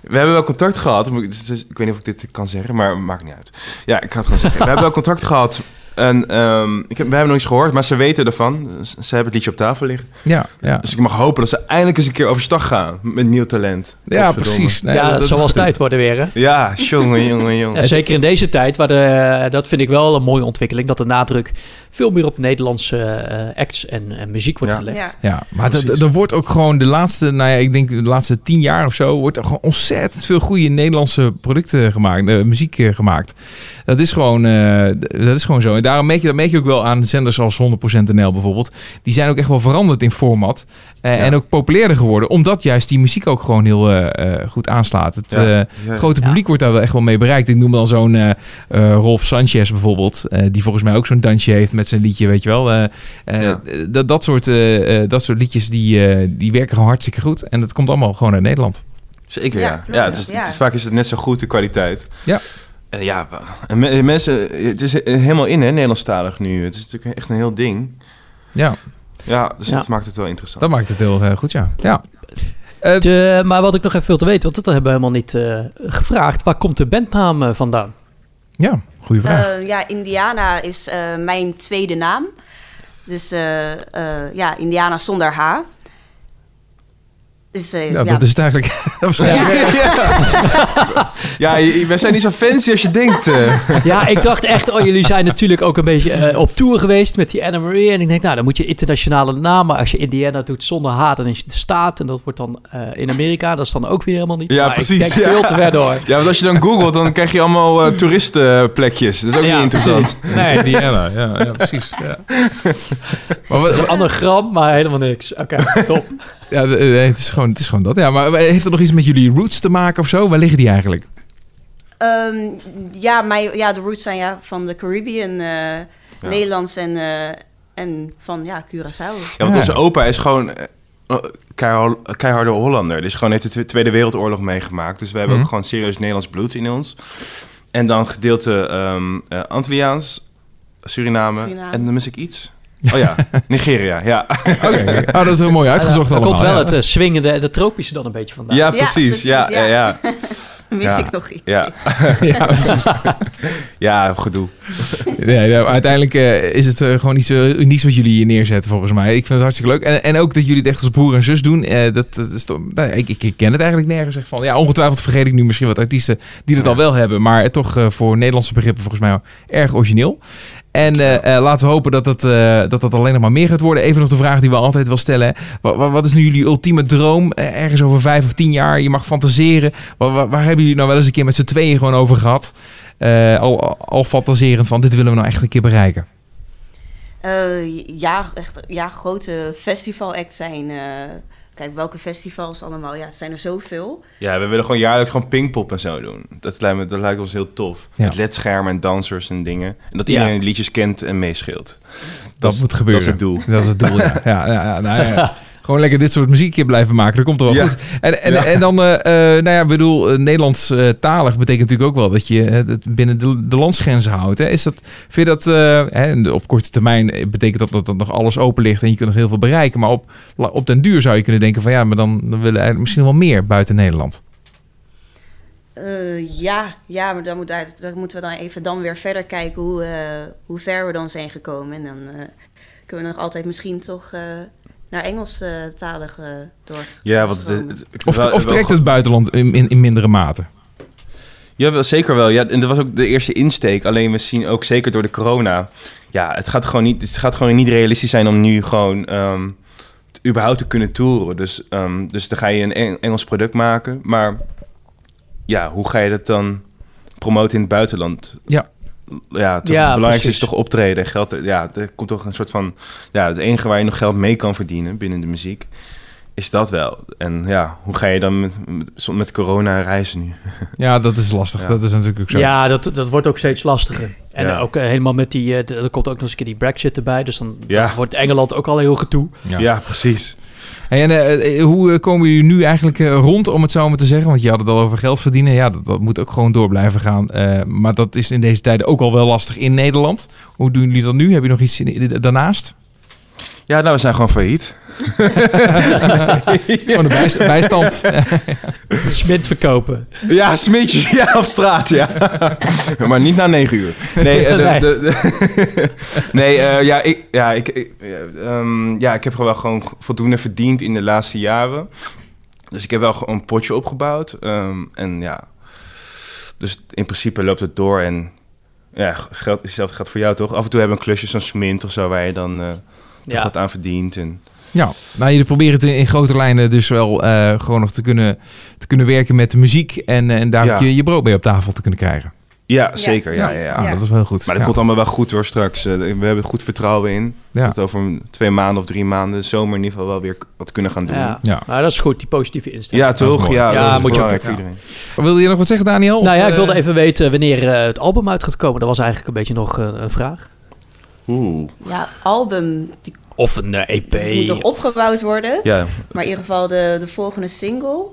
we hebben wel contact gehad. dus- dus- ik weet niet of ik dit kan zeggen, maar maakt niet uit. Ja, ik ga het gewoon zeggen. We hebben wel contact gehad. En ehm, ik heb, we hebben nog iets gehoord, maar ze weten ervan. Ze, hebben het liedje op tafel liggen. Ja, ja. Dus ik mag hopen dat ze eindelijk eens een keer overstag gaan met nieuw talent. Ja, precies. Nee, ja, dat dat zal wel tijd worden weer. Hè? Ja, jongen, jongen, jongen. [LAUGHS] Ja, zeker in deze tijd, waar de, dat vind ik wel een mooie ontwikkeling, dat de nadruk veel meer op Nederlandse eh, acts en, en muziek wordt Ja. gelegd. Ja. Ja, maar er wordt ook gewoon de laatste, nou ja, ik denk de laatste tien jaar of zo, wordt er gewoon ontzettend veel goede Nederlandse producten gemaakt, eh, muziek eh, gemaakt. Dat is gewoon, eh, dat is gewoon zo. En. Daarom merk je, dat merk je ook wel aan zenders als 100% NL bijvoorbeeld. Die zijn ook echt wel veranderd in format. eh, Ja. En ook populairder geworden. Omdat juist die muziek ook gewoon heel eh, eh, goed aanslaat. Het Ja. eh, Ja. grote Ja. publiek wordt daar wel echt wel mee bereikt. Ik noem dan zo'n eh, eh, Rolf Sanchez bijvoorbeeld. eh, die volgens mij ook zo'n dansje heeft met zijn liedje, weet je wel. Eh, eh, Ja. dat, dat, soort, dat soort liedjes die, eh, die werken gewoon hartstikke goed. En dat komt allemaal gewoon uit Nederland. Zeker, Ja, ja. ja, het is, ja. Het is, vaak is het net zo goed de kwaliteit. Ja. En ja, en me- mensen, het is helemaal in, hè, Nederlandstalig nu. Het is natuurlijk echt een heel ding. Ja, Ja, dus Ja. dat maakt het wel interessant. dat maakt het heel eh, goed, ja. ja. Eh, De- maar wat ik nog even wil te weten, want dat hebben we helemaal niet eh, gevraagd. Waar komt de bandnaam eh, vandaan? ja, goede vraag. Eh, ja, Indiana is eh, mijn tweede naam. Dus eh, eh, ja, Indiana zonder H. Dus, eh, ja, ja, dat is het eigenlijk. [LAUGHS] waarschijnlijk. Ja, je- wij zijn niet zo fancy als je denkt. eh. Ja, ik dacht echt, oh, jullie zijn natuurlijk ook een beetje eh, op tour geweest met die Anna Marie. En ik denk, nou, dan moet je internationale namen. Als je Indiana doet zonder H, dan is het de staat. En dat wordt dan eh, in Amerika. Dat is dan ook weer helemaal niet. Ja, Maar precies, Ik denk ja. veel te ver door. Ja, want als je dan googelt, dan krijg je allemaal toeristenplekjes. Dat is ook Ja, niet interessant. Nee, Diana, ja, ja precies. Ja. [LAUGHS] Maar wat, een anagram, maar helemaal niks. Oké, top. Ja, eh, het, is gewoon, het is gewoon dat. Ja, maar heeft het nog iets met jullie roots te maken of zo? Waar liggen die eigenlijk? Ehm, ja, mijn, ja, de roots zijn ja, van de Caribbean, eh, Nederlands en, eh, en van ja, Curaçao. Ja, want Ja. onze opa is gewoon eh, keihard- keiharde Hollander. Dus gewoon heeft de Twe- Tweede Wereldoorlog meegemaakt. Dus we hebben Mhm. ook gewoon serieus Nederlands bloed in ons. En dan gedeelte ehm eh, Antilliaans, Suriname. Suriname. En dan mis ik iets. Oh ja, Nigeria, ja. [LAUGHS] Oké, oh, dat is heel mooi uitgezocht Daar allemaal. komt wel ja. het eh, swingende en de tropische dan een beetje vandaan. Ja, Ja, precies. Ja, ja, ja. ja. [LAUGHS] Mis Ja. ik nog iets? Ja, [LAUGHS] ja, precies. ja gedoe. Nee, nee, uiteindelijk eh, is het eh, gewoon iets unieks wat jullie hier neerzetten, volgens mij. Ik vind het hartstikke leuk. En, en ook dat jullie het echt als broer en zus doen. eh, dat, dat is toch, nou, ik, ik, ken het eigenlijk nergens. Echt van, ja, ongetwijfeld vergeet ik nu misschien wat artiesten die dat Ja. al wel hebben. Maar toch eh, voor Nederlandse begrippen volgens mij erg origineel. En eh, eh, laten we hopen dat dat, eh, dat dat alleen nog maar meer gaat worden. Even nog de vraag die we altijd wel stellen. hè. Wa- wa- Wat, is nu jullie ultieme droom? Ergens over vijf of tien jaar. Je mag fantaseren. Waar, waar, waar hebben jullie nou wel eens een keer met z'n tweeën gewoon over gehad? Eh, al, al fantaserend van dit willen we nou echt een keer bereiken. Eh, ja, echt ja, grote festival-act zijn. Kijk, welke festivals allemaal? Ja, het zijn er zoveel. Ja, we willen gewoon jaarlijks gewoon pingpop en zo doen. Dat lijkt, me, dat lijkt ons heel tof. Ja. Met ledschermen en dansers en dingen. En dat Ja. iedereen de liedjes kent en meescheelt. Dat, is- moet gebeuren. Dat is het doel. Dat is het doel, ja. [LAUGHS] ja, ja, ja, nou ja. Gewoon lekker dit soort muziek blijven maken. Dat komt er wel Ja. goed. En, en, Ja. en dan, eh, eh, nou ja, ik bedoel, eh, Nederlands eh, talig betekent natuurlijk ook wel dat je het binnen de, de landsgrenzen houdt. Hè? Is dat, vind je dat, eh, hè, op korte termijn betekent dat, dat dat nog alles open ligt en je kunt nog heel veel bereiken. Maar op, op den duur zou je kunnen denken van ja, maar dan, dan willen we misschien wel meer buiten Nederland. Eh, ja, ja, maar dan, moet, dan moeten we dan even dan weer verder kijken hoe, eh, hoe ver we dan zijn gekomen. En dan eh, kunnen we nog altijd misschien toch eh, naar Engelstalig eh door. Ja, want het, Of, wel- of trekt het buitenland in, in, in mindere mate? Ja, wel, zeker wel. Ja, en dat was ook de eerste insteek. Alleen we zien ook zeker door de corona. Ja, het gaat gewoon niet, het gaat gewoon niet realistisch zijn om nu gewoon ehm, t- überhaupt te kunnen toeren. Dus, ehm, dus dan ga je een Eng- Engels product maken. Maar ja, hoe ga je dat dan promoten in het buitenland? Ja. Ja, het, Ja, belangrijkste precies. is toch optreden en geld. Ja, er komt toch een soort van. Ja, het enige waar je nog geld mee kan verdienen binnen de muziek. Is dat wel. En ja, hoe ga je dan met, met, corona reizen nu? [LAUGHS] Ja, dat is lastig. Ja. Dat is natuurlijk ook zo. Ja, dat, dat wordt ook steeds lastiger. En Ja. ook eh, helemaal met die... eh, er komt ook nog eens een keer die Brexit erbij. Dus dan wordt Engeland ook al heel getoe. Ja. ja precies. En eh, eh, hoe eh, komen jullie nu eigenlijk rond, om het zo maar te zeggen? Want je had het al over geld verdienen. Ja, dat, dat moet ook gewoon door blijven gaan. Maar dat is in deze tijden ook al wel lastig in Nederland. Hoe doen jullie dat nu? Heb je nog iets daarnaast? Ja, nou, we zijn gewoon failliet. [LAUGHS] Gewoon de bijst- bijstand. [LAUGHS] Smint verkopen. Ja, smeetjes ja, op straat, ja. [LAUGHS] maar niet na negen uur. Nee, eh, de, de- de- nee eh, ja, ik, ja, ik, ehm, ja, ik heb wel gewoon voldoende verdiend in de laatste jaren. Dus ik heb wel gewoon een potje opgebouwd. ehm, en ja, dus in principe loopt het door. En ja, geld, hetzelfde gaat voor jou toch? Af en toe hebben we een klusje, zo'n smint of zo, waar je dan eh toch Ja. wat aan verdient. En, Ja, nou, jullie proberen het in, in grote lijnen dus wel eh, gewoon nog te kunnen, te kunnen werken met de muziek. En, eh, en daar Ja. je, je brood mee op tafel te kunnen krijgen. Ja, zeker. Ja, ja, ja. Ah, dat is wel heel goed. Maar dat Ja. komt allemaal wel goed hoor straks. Eh, we hebben goed vertrouwen in. Ja. Dat we over twee maanden of drie maanden de zomer in ieder geval wel weer wat kunnen gaan doen. Ja. Ja, Ja. Nou, dat is goed, die positieve instelling. Is toch? Ja, Ja, dat is moet je belangrijk ook- voor ja. iedereen. Wil je nog wat zeggen, Daniel? Nou ja, ik wilde even weten wanneer het album uit gaat komen. Dat was eigenlijk een beetje nog een vraag. Oeh. Ja, album, die, Of een eh, EP. die moet nog opgebouwd worden. Ja, Maar in ieder geval de, de volgende single.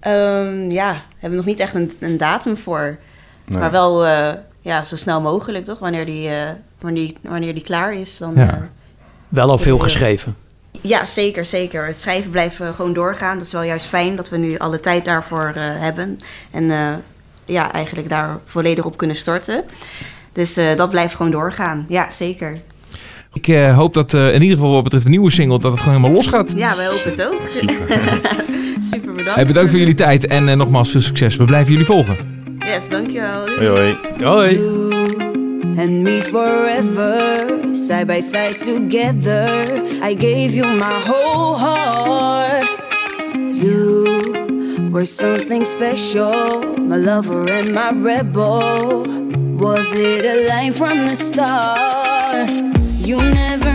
ehm, ja, hebben we nog niet echt een, een datum voor. nee. Maar wel eh, ja, zo snel mogelijk, toch? Wanneer die, eh, wanneer, wanneer die klaar is, dan... Ja. eh, Wel al veel geschreven. ja, zeker, zeker. Het schrijven blijft gewoon doorgaan. Dat is wel juist fijn dat we nu alle tijd daarvoor eh, hebben. En eh, ja, eigenlijk daar volledig op kunnen storten. Dus eh, dat blijft gewoon doorgaan. Ja, zeker. Ik eh, hoop dat eh, in ieder geval wat betreft de nieuwe single... dat het gewoon helemaal los gaat. Ja, wij hopen het ook. Super. [LAUGHS] Super bedankt. Hey, bedankt voor jullie tijd en eh, nogmaals veel succes. We blijven jullie volgen. Yes, dankjewel. Hoi, hoi. Hoi. You and me forever, side by side together. I gave you my whole heart. You were something special, my lover and my rebel. Was it a line from the start? You never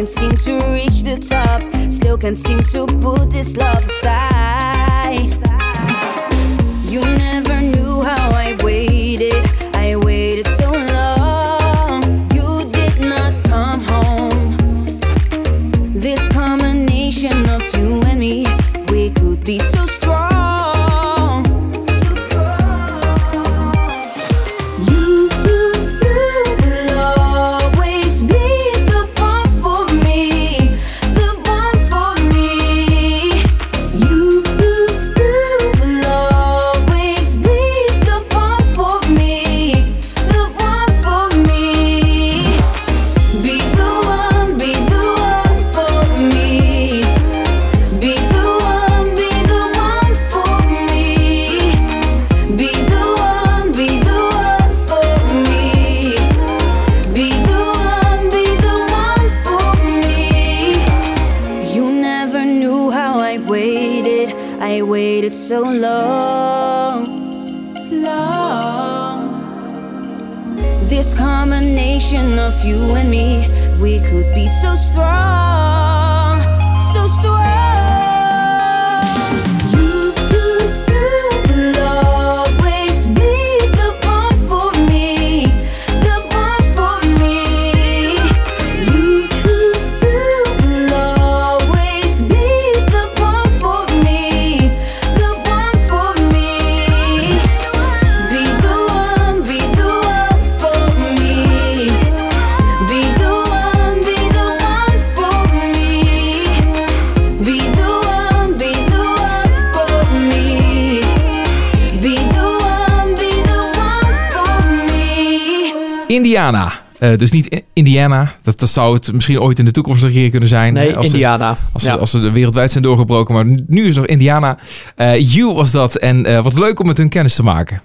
can't seem to reach the top. Still can't seem to put this love aside. Indiana. Eh, dus niet Indiana. Dat, dat zou het misschien ooit in de toekomst nog een keer kunnen zijn. Nee, als ze- Indiana. Als, ja. ze, als ze wereldwijd zijn doorgebroken. Maar nu is het nog Indiana. Eh You was dat. En eh, wat leuk om met hun kennis te maken.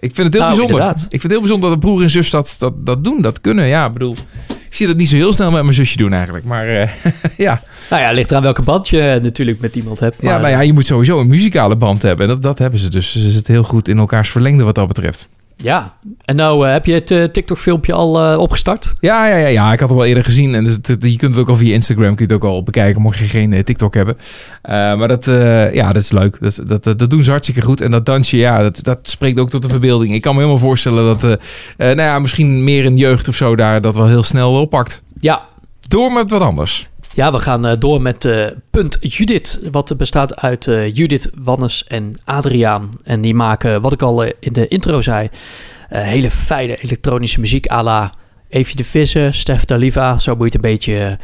Ik vind het heel Nou, bijzonder. inderdaad. Ik vind het heel bijzonder dat broer en zus dat, dat, dat doen. Dat kunnen. Ja, ik bedoel. Ik zie dat niet zo heel snel met mijn zusje doen eigenlijk. Maar [LAUGHS] ja. Nou ja, ligt eraan welke band je natuurlijk met iemand hebt. ja, maar- nou ja, je moet sowieso een muzikale band hebben. En dat, dat hebben ze dus. Ze zitten heel goed in elkaars verlengde wat dat betreft. Ja. En nou, eh, heb je het eh, TikTok-filmpje al eh, opgestart? Ja, ja, ja, ja, ik had het wel eerder gezien. En dus je kunt het ook al via Instagram kun je het ook al bekijken, mocht je geen TikTok hebben. Maar dat, ja, dat is leuk. Dat, dat, dat, doen ze hartstikke goed. En dat dansje, ja, dat, dat spreekt ook tot de verbeelding. Ik kan me helemaal voorstellen dat, nou ja, misschien meer in jeugd of zo daar dat wel heel snel oppakt. Ja, Door met wat anders. Ja, we gaan eh, door met eh, Punt Judith. Wat bestaat uit eh, Judith, Wannes en Adriaan. En die maken, wat ik al in de intro zei, hele fijne elektronische muziek à la Evie de Visser, Stef Daliva. Zo moet je het een beetje,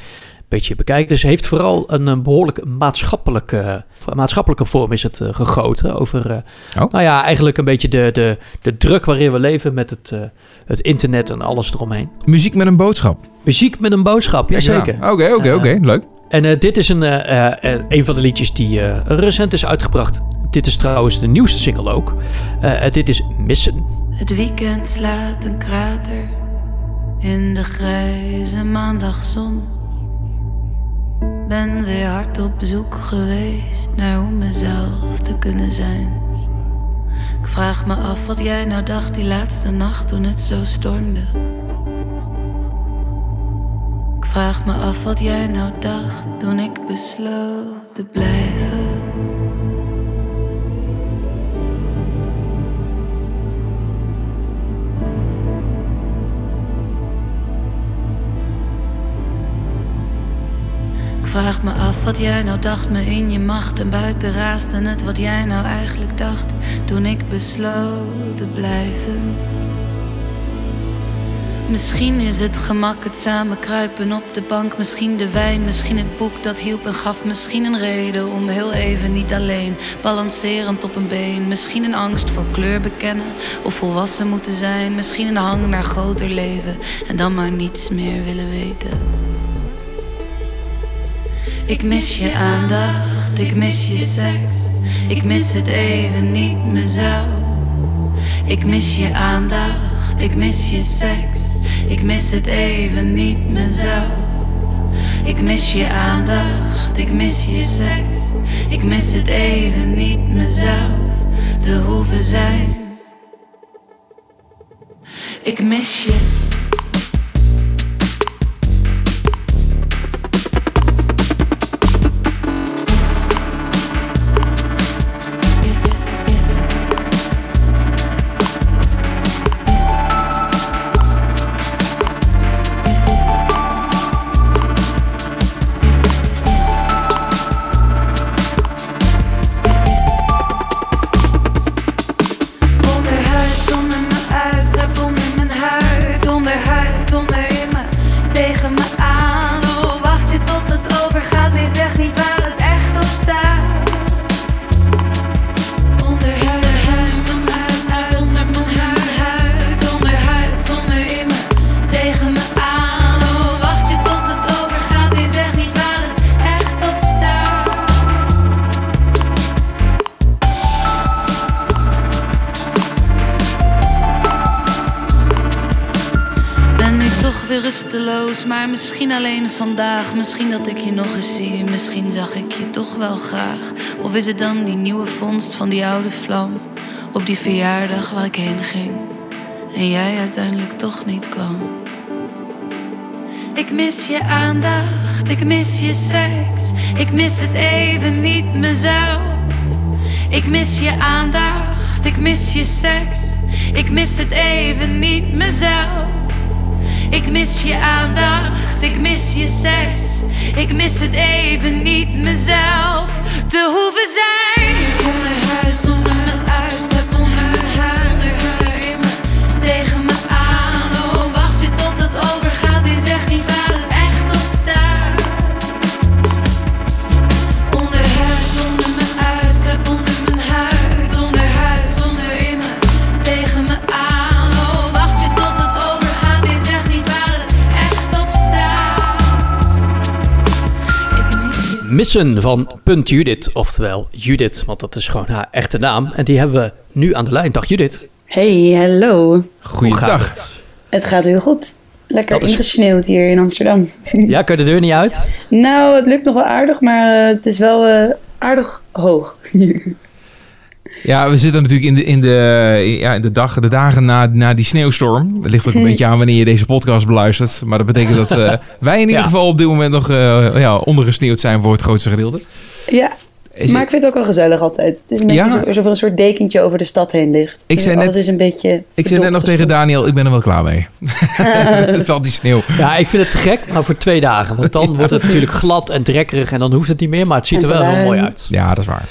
beetje bekijken. Dus heeft vooral een, eh, behoorlijk maatschappelijke, maatschappelijke vorm is het eh, gegoten. Over, eh, Oh. nou ja, eigenlijk een beetje de, de, de druk waarin we leven met het, het internet en alles eromheen. Muziek met een boodschap. Muziek met een boodschap, jazeker. Ja, Oké, oké, oké. Leuk. En dit is een, eh, eh, een van de liedjes die eh, recent is uitgebracht. Dit is trouwens de nieuwste single ook. Dit is Missen. Het weekend slaat een krater in de grijze maandagzon. Ben weer hard op zoek geweest naar hoe mezelf te kunnen zijn. Ik vraag me af wat jij nou dacht die laatste nacht toen het zo stormde. Ik vraag me af wat jij nou dacht toen ik besloot te blijven. Vraag me af wat jij nou dacht, me in je macht en buiten raast en het wat jij nou eigenlijk dacht. Toen ik besloot te blijven. Misschien is het gemak het samen kruipen op de bank, misschien de wijn, misschien het boek dat hielp en gaf, misschien een reden om heel even niet alleen, balancerend op een been, misschien een angst voor kleur bekennen of volwassen moeten zijn, misschien een hang naar groter leven en dan maar niets meer willen weten. Ik mis je aandacht, ik mis je seks. Ik mis het even niet mezelf. Ik mis je aandacht, ik mis je seks. Ik mis het even niet mezelf. Ik mis je aandacht, ik mis je seks. Ik mis het even niet mezelf te hoeven zijn. Ik mis je. Vandaag. Misschien dat ik je nog eens zie, misschien zag ik je toch wel graag. Of is het dan die nieuwe vondst van die oude vlam op die verjaardag waar ik heen ging en jij uiteindelijk toch niet kwam? Ik mis je aandacht, ik mis je seks, ik mis het even niet mezelf. Ik mis je aandacht, ik mis je seks. Ik mis het even niet mezelf. Ik mis je aandacht, ik mis je seks. Ik mis het even niet mezelf te hoeven zijn. Missen van Punt Judith, oftewel Judith, want dat is gewoon haar echte naam. En die hebben we nu aan de lijn. Dag Judith. Hey, hallo. Goeiedag. het? Het gaat heel goed. Lekker is- ingesneeuwd hier in Amsterdam. [LAUGHS] Ja, kan je de deur niet uit? nou, het lukt nog wel aardig, maar eh, het is wel eh, aardig hoog. [LAUGHS] Ja, we zitten natuurlijk in de, in de, ja, in de, dag, de dagen na, na die sneeuwstorm. Dat ligt ook een [LAUGHS] beetje aan wanneer je deze podcast beluistert. Maar dat betekent dat eh, [LAUGHS] wij in ieder Ja. geval op dit moment nog eh, ja, ondergesneeuwd zijn voor het grootste gedeelte. ja, Is Maar ik vind het ook wel gezellig altijd. Het is een beetje Ja? zo- alsof er een soort dekentje over de stad heen ligt. Ik zei net- is een beetje ik zei net nog tegen Daniel, ik ben er wel klaar mee. [LAUGHS] Het is al die sneeuw. Ja, ik vind het te gek, maar voor twee dagen. Want dan wordt het natuurlijk glad en drekkerig en dan hoeft het niet meer. Maar het ziet er wel heel mooi uit. Ja, dat is waar.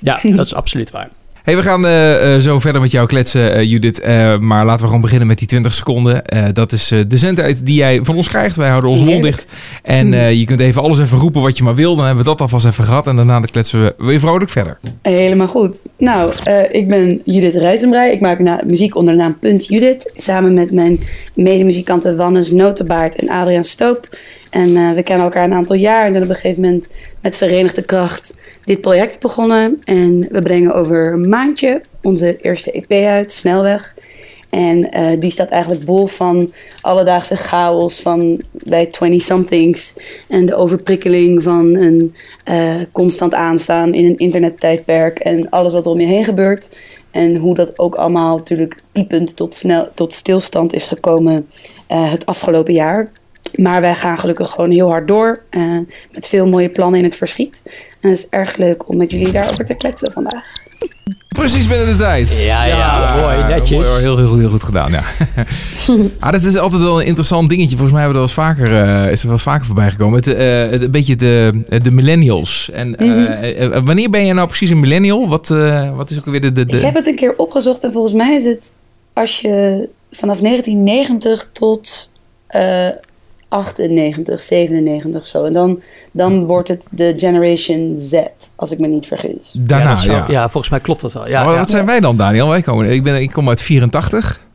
Ja, [LAUGHS] dat is absoluut waar. Hey, we gaan eh, eh, zo verder met jou kletsen, eh, Judith. Eh, maar laten we gewoon beginnen met die 20 seconden. Eh, dat is eh, de zendtijd die jij van ons krijgt. Wij houden onze mond dicht. En eh, je kunt even alles even roepen wat je maar wil. Dan hebben we dat alvast even gehad. En daarna dan kletsen we weer vrolijk verder. Helemaal goed. Nou, eh, ik ben Judith Rijzenbrei. Ik maak na- muziek onder de naam Punt Judith. Samen met mijn medemuzikanten Wannes Notenbaard en Adriaan Stoop. En eh, we kennen elkaar een aantal jaar. En zijn op een gegeven moment met verenigde kracht dit project begonnen. En we brengen over een maandje onze eerste EP uit, Snelweg. En eh, die staat eigenlijk bol van alledaagse chaos van bij 20-somethings. En de overprikkeling van een eh, constant aanstaan in een internettijdperk. En alles wat er om je heen gebeurt. En hoe dat ook allemaal natuurlijk piepend tot, snel, tot stilstand is gekomen eh, het afgelopen jaar. Maar wij gaan gelukkig gewoon heel hard door. eh, met veel mooie plannen in het verschiet. En het is erg leuk om met jullie daarover te kletsen vandaag. Precies binnen de tijd. Ja, ja, mooi, netjes. Mooi, heel, heel, heel goed gedaan, ja. [LAUGHS] ah, dat is altijd wel een interessant dingetje. Volgens mij hebben we er wel eens vaker, eh, is er wel eens vaker voorbij gekomen. Het, eh, het, een beetje de, de millennials. En eh, Mhm. wanneer ben je nou precies een millennial? Wat, eh, wat is ook weer de... de, de... Ik heb het een keer opgezocht en volgens mij is het als je vanaf 1990 tot eh 98, 97 zo. En dan, dan wordt het de Generation Z, als ik me niet vergis. Daarna, ja, volgens mij klopt dat wel. Ja, Maar ja. Wat zijn wij dan, Daniel? Wij komen, ik, ben, ik kom uit 84.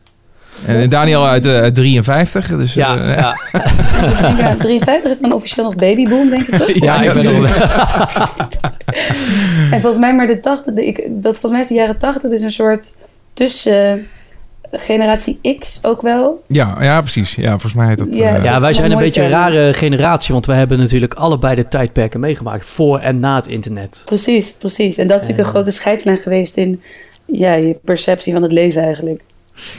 En Daniel uit, eh, uit 53. Dus, Ja, eh, ja. [LAUGHS] Ja, 53 is dan officieel nog babyboom, denk ik toch? [LAUGHS] ja, ik ben er [LAUGHS] En volgens mij maar de 80, de, ik, dat volgens mij heeft de jaren 80 dus een soort tussen generatie X ook wel. ja, ja, precies. Ja, volgens mij heet dat... Ja, eh, Ja, wij zijn een beetje een rare generatie, want we hebben natuurlijk allebei de tijdperken meegemaakt. Voor en na het internet. Precies, precies. En dat is natuurlijk een grote scheidslijn geweest in ja, je perceptie van het leven eigenlijk.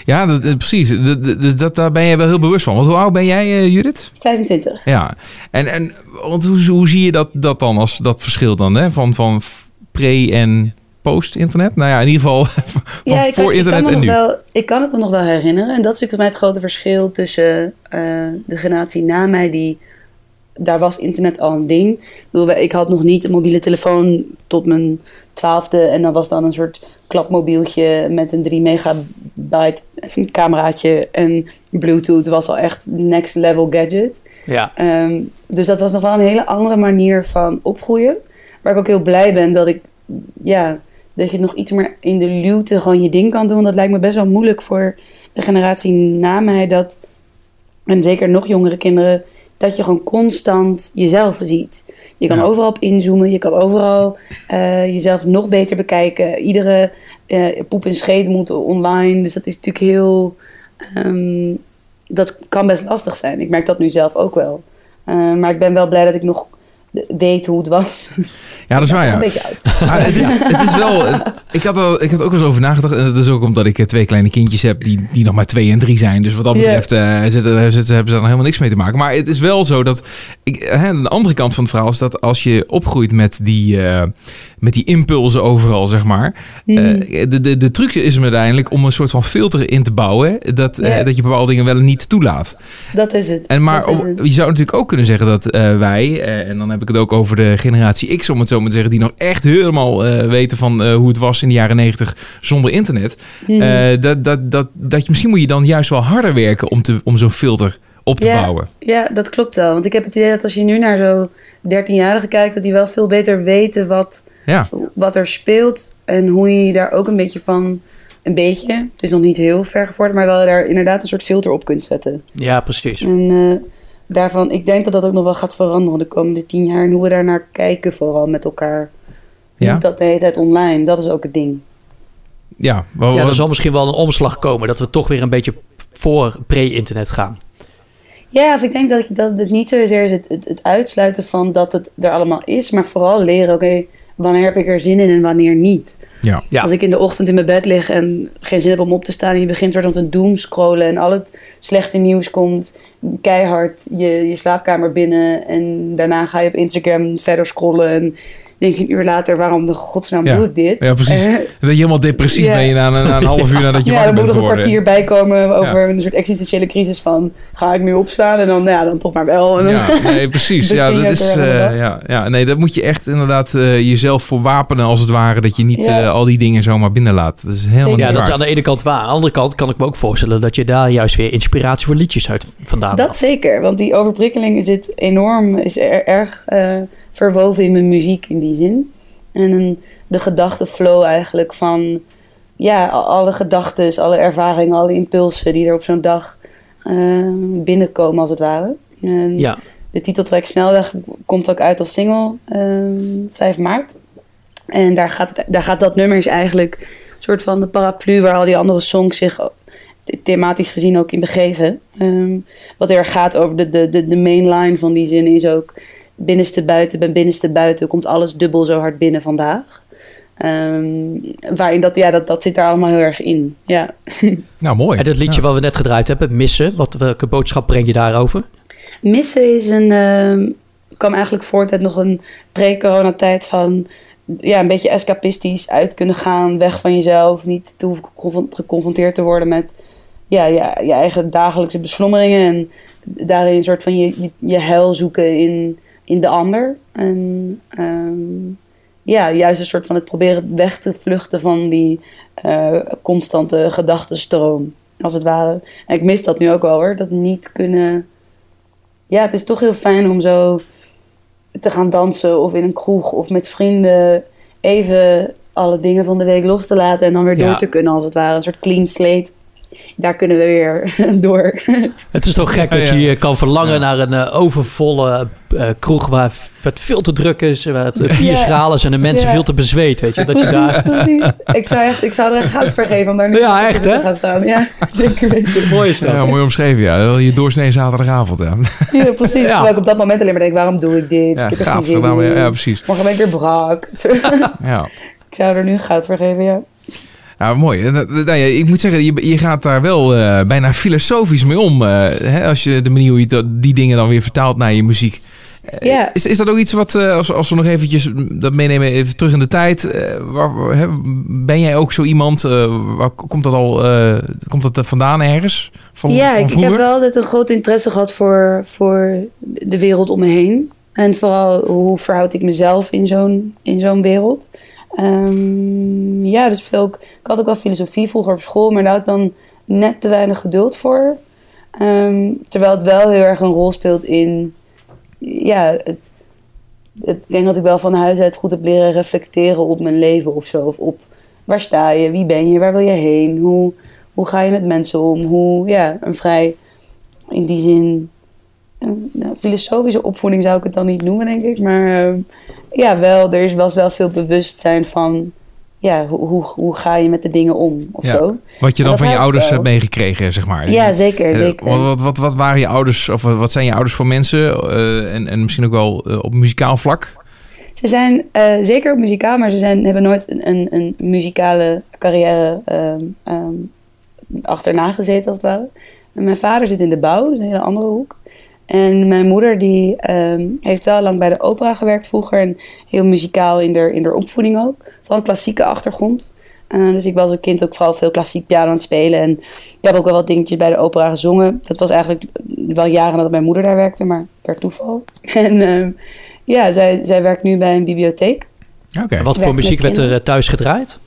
ja dat, eh, precies. Dat, dat, daar ben je wel heel bewust van. Want hoe oud ben jij, eh, Judith? 25. Ja. En, en want hoe, hoe zie je dat, dat dan als dat verschil dan? Hè? Van, van pre- en post-internet? Nou ja, in ieder geval [LAUGHS] Ja, voor kan internet en nu. wel, ik kan het me nog wel herinneren. En dat is natuurlijk voor mij het grote verschil tussen eh, de generatie na mij, die daar was internet al een ding. Ik, bedoel, wij- ik had nog niet een mobiele telefoon tot mijn twaalfde. En dan was dan een soort klapmobieltje met een 3 megabyte cameraatje en Bluetooth was al echt next level gadget. Ja, Ehm, dus dat was nog wel een hele andere manier van opgroeien. Waar ik ook heel blij ben dat ik, ja, dat je nog iets meer in de luwte gewoon je ding kan doen. Dat lijkt me best wel moeilijk voor de generatie na mij. Dat, en zeker nog jongere kinderen, dat je gewoon constant jezelf ziet. Je kan Ja. overal op inzoomen, je kan overal eh, jezelf nog beter bekijken. Iedere eh, poep en scheet moet online. Dus dat is natuurlijk heel. ehm, dat kan best lastig zijn. Ik merk dat nu zelf ook wel. Eh, maar ik ben wel blij dat ik nog weet hoe het was. [LAUGHS] Ja, dat is waar, Een ja. beetje oud. [LAUGHS] Ah, het, is, het is wel... Ik had, er, ik had ook eens over nagedacht. En dat is ook omdat ik eh, twee kleine kindjes heb die, die nog maar twee en drie zijn. Dus wat dat betreft eh, zitten, zitten, hebben ze daar nog helemaal niks mee te maken. Maar het is wel zo dat... Ik, hè, de andere kant van het verhaal is dat als je opgroeit met die, eh, met die impulsen overal, zeg maar. Mhm. eh, de, de, de truc is hem uiteindelijk om een soort van filter in te bouwen. Dat, dat je bepaalde dingen wel en niet toelaat. Dat is het. En maar om- het. je zou natuurlijk ook kunnen zeggen dat wij, en dan heb ik het ook over de generatie X, om het zo maar te zeggen, die nog echt helemaal eh, weten van eh, hoe het was in de jaren negentig zonder internet. Mhm. Eh, dat, dat, dat, dat je misschien moet je dan juist wel harder werken om, te, om zo'n filter op te Ja. bouwen. Ja, dat klopt wel. Want ik heb het idee dat als je nu naar zo'n 13-jarigen kijkt, dat die wel veel beter weten wat, Ja, wat er speelt. En hoe je daar ook een beetje van, een beetje, het is nog niet heel ver gevorderd, maar wel daar inderdaad een soort filter op kunt zetten. ja precies. En eh, daarvan, ik denk dat dat ook nog wel gaat veranderen de komende tien jaar. En hoe we daar naar kijken vooral met elkaar. Ja. Niet dat de hele tijd online, dat is ook het ding. ja, Ja, er zal misschien wel een omslag komen dat we toch weer een beetje voor pre-internet gaan. Ja, of ik denk dat, dat het niet zozeer is het, het, het uitsluiten van dat het er allemaal is, maar vooral leren, oké, wanneer heb ik er zin in en wanneer niet. Ja. Ja. Als ik in de ochtend in mijn bed lig en geen zin heb om op te staan en je begint soort van te doomscrollen en al het slechte nieuws komt keihard je, je slaapkamer binnen en daarna ga je op Instagram verder scrollen en denk je een uur later, waarom de godsnaam Ja. doe ik dit? Ja, precies. Eh, Dat je helemaal depressief Ja. ben je na, een- na een half uur nadat je ja, wakker moet bent er een geworden. kwartier bij komen over een soort existentiële crisis van... ga ik nu opstaan? En dan, ja, dan toch maar wel. En Ja, nee, precies. [LAUGHS] Ja, dat is, eh, ja, ja, nee, dat moet je echt inderdaad eh, jezelf voor wapenen als het ware. Dat je niet Ja. eh, al die dingen zomaar binnenlaat. Dat is helemaal Zeker. niet Ja, dat is aan de ene kant waar. Aan de andere kant kan ik me ook voorstellen dat je daar juist weer inspiratie voor liedjes uit vandaan Dat zeker, want die overprikkeling zit enorm, is er, erg eh, verwoven in mijn muziek in die zin. En de gedachtenflow eigenlijk van, ja, alle gedachten, alle ervaringen, alle impulsen die er op zo'n dag eh, binnenkomen als het ware. En Ja, De titeltrack Snelweg komt ook uit als single ehm 5 maart. En daar gaat, het, daar gaat dat nummer is eigenlijk een soort van de paraplu waar al die andere songs zich the- thematisch gezien ook in begeven. Ehm, wat erg gaat over de, de, de, de main line van die zin is ook binnenste buiten, ben binnenste buiten, komt alles dubbel zo hard binnen vandaag. Ehm, waarin dat, ja, dat, dat zit daar allemaal heel erg in. Ja. [LAUGHS] Nou, mooi. en dat liedje Ja. wat we net gedraaid hebben, Missen, wat, welke boodschap breng je daarover? Missen is een, ehm kwam eigenlijk voort uit nog een pre-coronatijd van ja, een beetje escapistisch uit kunnen gaan, weg van jezelf, niet te hoeven geconfron- geconfronteerd te worden met ja, ja, je eigen dagelijkse beslommeringen en daarin een soort van je, je, je heil zoeken in, in de ander. En ehm, ja, juist een soort van het proberen weg te vluchten van die eh, constante gedachtenstroom, als het ware. En ik mis dat nu ook wel hoor, dat niet kunnen ja, het is toch heel fijn om zo te gaan dansen of in een kroeg of met vrienden even alle dingen van de week los te laten en dan weer Ja. door te kunnen als het ware. Een soort clean slate. Daar kunnen we weer [LAUGHS] door. Het is toch gek Ja, dat ja. je je kan verlangen Ja. naar een eh, overvolle eh, kroeg waar het veel te druk is, waar het bier Ja. schraal is en de mensen Ja. veel te bezweet, weet je. Dat je daar... precies. Ik zou, echt, ik zou er echt goud voor geven om daar nu Ja, op echt, te gaan staan. Ja, zeker weten. Mooi is Ja, mooi omschreven, ja. Je doorsnee zaterdagavond, ja. Ja, precies. Ja. Terwijl ik op dat moment alleen maar denk, waarom doe ik dit? Ja, ik gaaf gedaan. Ja, ja, precies. Morgen ben ik weer brak. Ja. [LAUGHS] ik zou er nu goud voor geven, ja. Ja, mooi. Nou ja, ik moet zeggen, je, je gaat daar wel eh, bijna filosofisch mee om. eh, hè, als je de manier hoe je dat- die dingen dan weer vertaalt naar je muziek. Eh. Is, is dat ook iets wat, als, als we nog eventjes dat meenemen, even terug in de tijd. waar, hè, ben jij ook zo iemand, waar komt dat al, komt dat vandaan ergens? Van, ja, ik, heb wel altijd een groot interesse gehad voor, voor de wereld om me heen. En vooral hoe verhoud ik mezelf in zo'n, in zo'n wereld. Ehm, ja, dus veel, ik had ook wel filosofie vroeger op school, maar daar had ik dan net te weinig geduld voor. Ehm, terwijl het wel heel erg een rol speelt in, ja, het, het, ik denk dat ik wel van huis uit goed heb leren reflecteren op mijn leven of zo. Of op waar sta je, wie ben je, waar wil je heen, hoe, hoe ga je met mensen om, hoe, ja, een vrij, in die zin, een, nou, filosofische opvoeding zou ik het dan niet noemen, denk ik. Maar ehm, ja, wel, er is, was wel veel bewustzijn van, ja, hoe, hoe, hoe ga je met de dingen om of Ja. zo. Wat je dan dat van je ouders wel. hebt meegekregen, zeg maar. Ja, zeker, Eh, zeker. Wat, wat, wat, wat waren je ouders, of wat zijn je ouders voor mensen? eh, en, en misschien ook wel eh, op muzikaal vlak? Ze zijn eh, zeker ook muzikaal, maar ze zijn, hebben nooit een, een, een muzikale carrière ehm, achterna gezeten, als het ware. En mijn vader zit in de bouw, dus een hele andere hoek. En mijn moeder die ehm, heeft wel lang bij de opera gewerkt vroeger. En heel muzikaal in haar, in haar opvoeding ook. Van een klassieke achtergrond. Eh, dus ik was als kind ook vooral veel klassiek piano aan het spelen. En ik heb ook wel wat dingetjes bij de opera gezongen. Dat was eigenlijk wel jaren nadat mijn moeder daar werkte, maar per toeval. [LAUGHS] En ehm, ja, zij, zij werkt nu bij een bibliotheek. Oké. Wat voor muziek werd er eh, thuis gedraaid?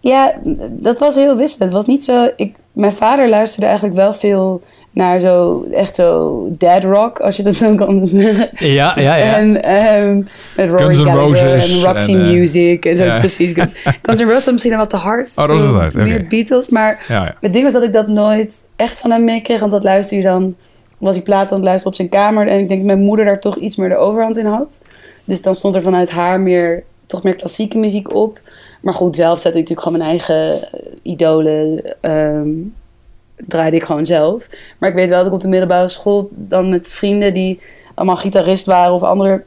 Ja, dat was heel wisselend. Het was niet zo... Ik, mijn vader luisterde eigenlijk wel veel naar zo... Echt zo dead rock, als je dat zo kan zeggen. Ja, ja, ja. En ehm met Rory Guns Gallagher Roses en Roxy en, eh, Music. En zo, ja. precies. [LAUGHS] Guns N' Roses misschien nog wat te hard. Oh, dat was het Meer. Beatles, maar... Ja, ja. Het ding was dat ik dat nooit echt van hem meekreeg. Want dat luisterde hij dan... Was hij plaat aan het luisteren op zijn kamer. En ik denk dat mijn moeder daar toch iets meer de overhand in had. Dus dan stond er vanuit haar meer... Toch meer klassieke muziek op. Maar goed, zelf zette ik natuurlijk gewoon mijn eigen idolen... ehm, draaide ik gewoon zelf. Maar ik weet wel dat ik op de middelbare school... dan met vrienden die allemaal gitarist waren... of andere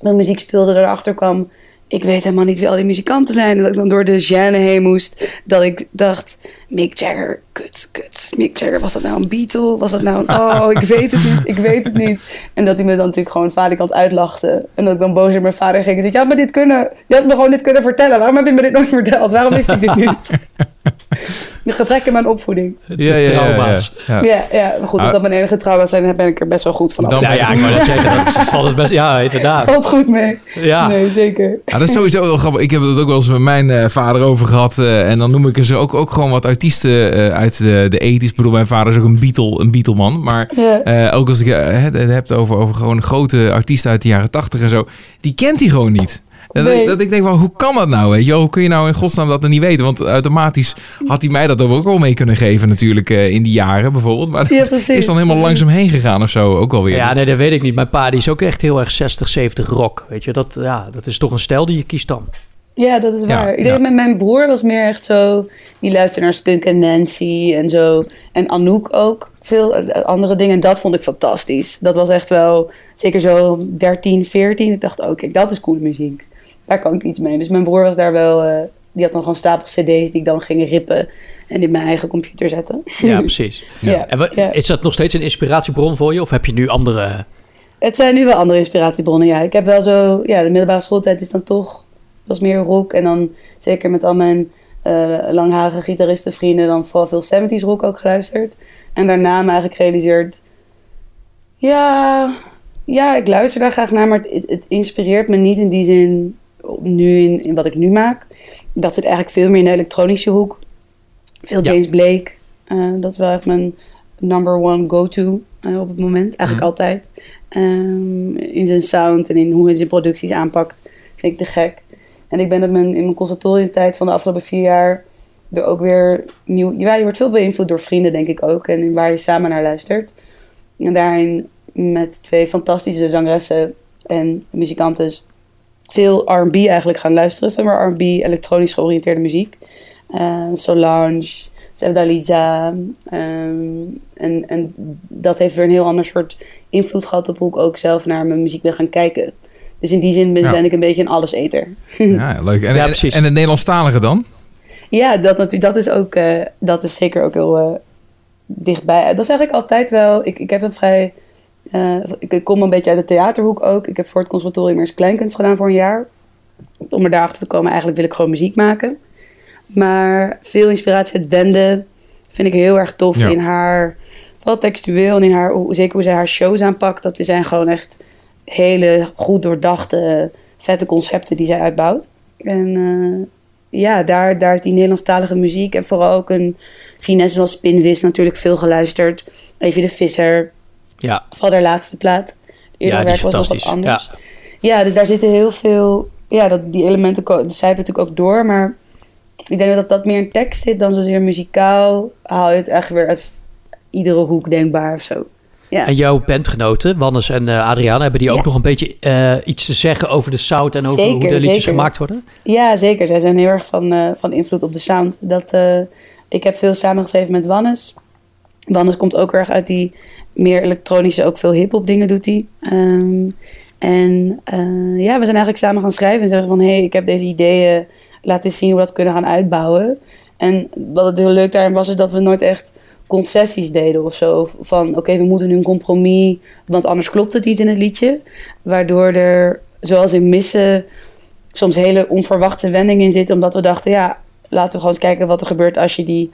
muziek speelden, erachter kwam... ik weet helemaal niet wie al die muzikanten zijn. En dat ik dan door de gêne heen moest. Dat ik dacht, Mick Jagger, kut, kut. Mick Jagger, was dat nou een Beatle? Was dat nou een... Oh, ik weet het niet, ik weet het niet. En dat hij me dan natuurlijk gewoon valikant uitlachte. En dat ik dan boos naar mijn vader ging en zei... Ja, maar dit kunnen... Je had me gewoon dit kunnen vertellen. Waarom heb je me dit nooit verteld? Waarom wist ik dit niet? [LAUGHS] De gebrek in mijn opvoeding. Ja, trauma's. Ja, ja. Ja, ja, maar goed, als Ah. dat mijn enige trauma's zijn, dan ben ik er best wel goed van af. Ja, ja, ik wou net zeggen, dan valt het best... Ja, inderdaad. Valt goed mee. Ja. Nee, zeker. Ja, dat is sowieso wel grappig. Ik heb het ook wel eens met mijn eh, vader over gehad. eh, en dan noem ik er zo ook, ook gewoon wat artiesten eh, uit de, de 80s. Ik bedoel, mijn vader is ook een Beatle, een Beatleman. Maar Ja. eh, ook als ik het, het heb over, over gewoon grote artiesten uit de jaren 80 en zo. Die kent hij gewoon niet. Dat, Nee. ik, dat ik denk, van, hoe kan dat nou? Weet je? wel? Hoe kun je nou in godsnaam dat er niet weten? Want automatisch had hij mij dat ook wel mee kunnen geven natuurlijk eh, in die jaren bijvoorbeeld. Maar Ja, dat precies. is dan helemaal Precies. langzaam heen gegaan of zo. Ook alweer. Ja, nee, dat weet ik niet. Mijn pa die is ook echt heel erg 60, 70 rock. Weet je, dat, ja, dat is toch een stijl die je kiest dan. Ja, dat is Ja, waar. ik denk ja. dat met mijn broer was meer echt zo... Die luisterde naar Skunk en Nancy en zo. En Anouk ook. Veel eh, andere dingen. En dat vond ik fantastisch. Dat was echt wel... Zeker zo 13, 14. Ik dacht, oké, dat is coole muziek. Daar kan ik iets mee. Dus mijn broer was daar wel... eh, die had dan gewoon stapels cd's die ik dan ging rippen. En in mijn eigen computer zetten. Ja, [LAUGHS] precies. Ja. En Ja. is dat nog steeds een inspiratiebron voor je? Of heb je nu andere... Het zijn nu wel andere inspiratiebronnen, ja. Ik heb wel zo... Ja, de middelbare schooltijd is dan toch... was meer rock. En dan zeker met al mijn eh langharige gitaristenvrienden... dan vooral veel 70s rock ook geluisterd. En daarna me eigenlijk gerealiseerd... Ja, ja, ik luister daar graag naar... maar het, het inspireert me niet in die zin... nu in, in wat ik nu maak. Dat zit eigenlijk veel meer in de elektronische hoek. Veel Ja. James Blake. Eh, dat is wel echt mijn number one go-to eh, op het moment. Eigenlijk Mhm. altijd. Ehm, in zijn sound en in hoe hij zijn producties aanpakt. Vind ik te gek. En ik ben in mijn, in mijn conservatoriumtijd van de afgelopen vier jaar... er ook weer nieuw... Ja, je wordt veel beïnvloed door vrienden, denk ik ook. En waar je samen naar luistert. En daarin met twee fantastische zangeressen en muzikanten... veel R&B eigenlijk gaan luisteren. Veel meer R&B, elektronisch georiënteerde muziek. Eh, Solange, Sevdaliza. ehm en, en dat heeft weer een heel ander soort invloed gehad op hoe ik ook zelf naar mijn muziek ben gaan kijken. Dus in die zin ben, Ja. ben ik een beetje een alleseter. [LAUGHS] Ja, leuk. En, Ja, en- precies. en het Nederlandstalige dan? Ja, dat, natuurlijk, dat is ook eh, dat is zeker ook heel eh, dichtbij. Dat is eigenlijk altijd wel. Ik, ik heb een vrij. Eh, ik, kom een beetje uit de theaterhoek ook. Ik heb voor het conservatorium eerst kleinkunst gedaan voor een jaar. Om er daarachter te komen, eigenlijk wil ik gewoon muziek maken. Maar veel inspiratie uit Wende vind ik heel erg tof Ja. in haar. Vooral textueel en in haar, zeker hoe zij haar shows aanpakt. Dat zijn gewoon echt hele goed doordachte, vette concepten die zij uitbouwt. En eh, ja, daar, daar is die Nederlandstalige muziek en vooral ook een finesse zoals Spinvis natuurlijk veel geluisterd. Evie de Visser, Ja, vooral haar laatste plaat. Eerder ja werk was nog wat anders. Ja. Ja, dus daar zitten heel veel... Ja, dat, die elementen zijpen natuurlijk ook door. Maar ik denk dat dat meer in tekst zit dan zozeer muzikaal. Haal je het echt weer uit iedere hoek denkbaar of zo. Ja, En jouw bandgenoten, Wannes en eh Adriaan, hebben die ook Ja. nog een beetje eh, iets te zeggen over de sound en over hoe de liedjes zeker. gemaakt worden? ja zeker. Zij zijn heel erg van, eh, van invloed op de sound. Dat, ik heb veel samengeschreven met Wannes. Wannes komt ook erg uit die meer elektronische, ook veel hip-hop dingen doet hij. Ehm, en eh, ja, we zijn eigenlijk samen gaan schrijven en zeggen van hé, hey, ik heb deze ideeën, laat eens zien hoe we dat kunnen gaan uitbouwen. En wat het heel leuk daarin was, is dat we nooit echt concessies deden of zo. Van oké, we moeten nu een compromis, want anders klopt het niet in het liedje. Waardoor er, zoals in missen, soms hele onverwachte wendingen in zitten, omdat we dachten, ja, laten we gewoon eens kijken wat er gebeurt als je die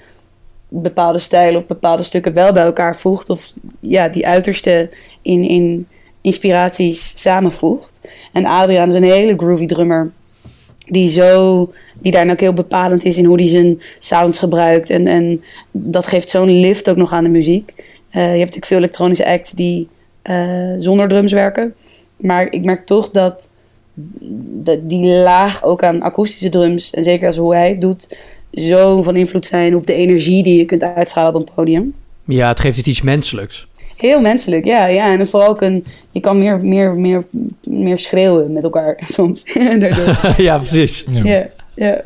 bepaalde stijlen of bepaalde stukken wel bij elkaar voegt. Of ja, die uiterste in, in inspiraties samenvoegt. En Adriaan is een hele groovy drummer. Die zo, die daarin ook heel bepalend is in hoe hij zijn sounds gebruikt. En, en dat geeft zo'n lift ook nog aan de muziek. Eh, je hebt natuurlijk veel elektronische acts die eh, zonder drums werken. Maar ik merk toch dat, dat die laag ook aan akoestische drums, en zeker als hoe hij het doet, zo van invloed zijn op de energie die je kunt uitschalen op een podium. Ja, het geeft het iets menselijks. Heel menselijk, ja. ja. En vooral ook een, je kan meer, meer, meer, meer schreeuwen met elkaar [LAUGHS] soms. [LAUGHS] [LAUGHS] Ja, precies. Ja, ja, ja.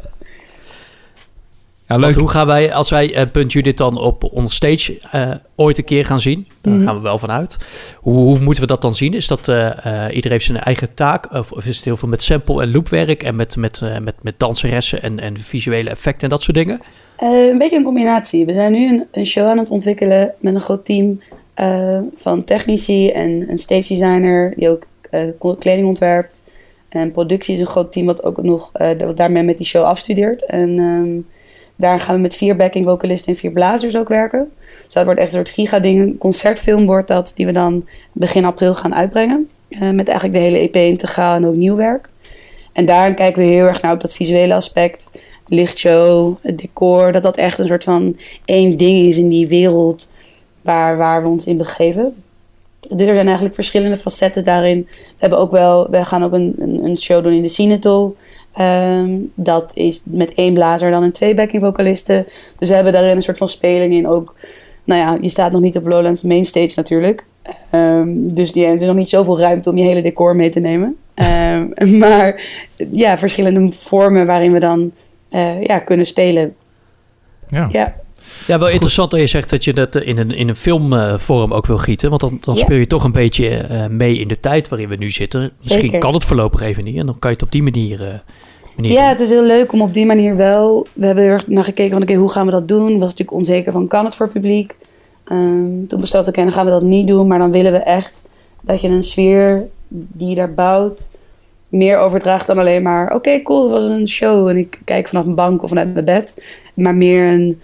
Ja, Want leuk. hoe gaan wij, als wij eh, Punt Judith dan op on stage eh, ooit een keer gaan zien. Daar Mhm. gaan we wel van uit. Hoe, hoe moeten we dat dan zien? Is dat eh, eh, iedereen heeft zijn eigen taak? Of, of is het heel veel met sample en loopwerk en met, met, met, met danseressen en, en visuele effecten en dat soort dingen? Eh, een beetje een combinatie. We zijn nu een, een show aan het ontwikkelen met een groot team eh, van technici en een stage designer die ook eh, kleding ontwerpt. En productie is een groot team wat ook nog eh, wat daarmee met die show afstudeert. En ehm, daar gaan we met vier backing vocalisten en vier blazers ook werken. Dus dat wordt echt een soort giga-ding. Een concertfilm wordt dat, die we dan begin april gaan uitbrengen. Eh, met eigenlijk de hele EP integraal en ook nieuw werk. En daarin kijken we heel erg naar op dat visuele aspect. Lichtshow, het decor. Dat dat echt een soort van één ding is in die wereld waar, waar we ons in begeven. Dus er zijn eigenlijk verschillende facetten daarin. We hebben ook wel, we gaan ook een, een, een show doen in de Cinetol. Ehm, dat is met één blazer dan en twee backing vocalisten. Dus we hebben daarin een soort van speling in. Ook, nou ja, je staat nog niet op Lowlands Mainstage natuurlijk. Ehm, dus die, er is nog niet zoveel ruimte om je hele decor mee te nemen. Ehm, [LAUGHS] maar ja, verschillende vormen waarin we dan eh, ja, kunnen spelen. Ja. Ja, Ja, wel interessant dat je zegt dat je dat in een, in een filmvorm ook wil gieten. Want dan, dan Ja. speel je toch een beetje eh, mee in de tijd waarin we nu zitten. Misschien Zeker. kan het voorlopig even niet. En dan kan je het op die manier, eh manier ja, doen. het is heel leuk om op die manier wel. We hebben erg naar gekeken van oké, hoe gaan we dat doen? Was natuurlijk onzeker van kan het voor publiek? Ehm, toen besloten we, dan gaan we dat niet doen. Maar dan willen we echt dat je een sfeer die je daar bouwt meer overdraagt dan alleen maar oké, cool, het was een show en ik kijk vanaf mijn bank of vanuit mijn bed. Maar meer een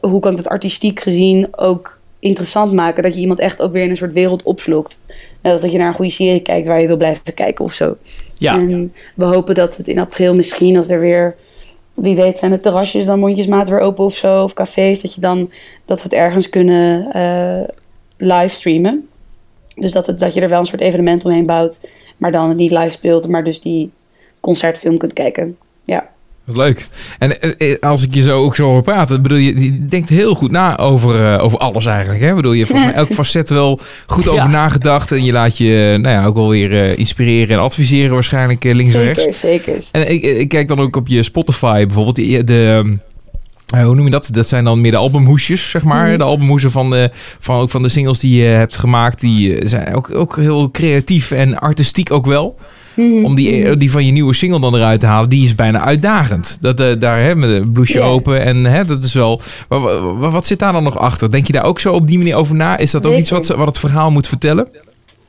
hoe kan ik het artistiek gezien ook interessant maken? Dat je iemand echt ook weer in een soort wereld opslokt. Net dat je naar een goede serie kijkt waar je wil blijven kijken of zo. Ja, En we hopen dat we het in april misschien, als er weer, wie weet, zijn de terrasjes dan mondjesmaat weer open of zo, of cafés, dat je dan dat we het ergens kunnen eh livestreamen. Dus dat, het, dat je er wel een soort evenement omheen bouwt, maar dan het niet live speelt, maar dus die concertfilm kunt kijken. Ja. Wat leuk. En eh, eh, als ik je zo ook zo hoor praten, bedoel je, je denkt heel goed na over, eh, over alles eigenlijk. Hè? Bedoel je, volgens elk [LAUGHS] facet wel goed over Ja. nagedacht. En je laat je nou ja, ook wel weer inspireren en adviseren waarschijnlijk links en rechts. Zeker, zeker. En ik, ik kijk dan ook op je Spotify bijvoorbeeld. Die- De, eh, hoe noem je dat? Dat zijn dan meer de albumhoesjes, zeg maar. Mhm. De albumhoesen van de, van, ook van de singles die je hebt gemaakt. Die zijn ook, ook heel creatief en artistiek ook wel. Mhm, Om die, mhm. die van je nieuwe single dan eruit te halen, die is bijna uitdagend. Dat, eh, daar een blouseje Ja. open en hè, dat is wel... Wat, zit daar dan nog achter? Denk je daar ook zo op die manier over na? Is dat ook Zeker. iets wat, wat het verhaal moet vertellen?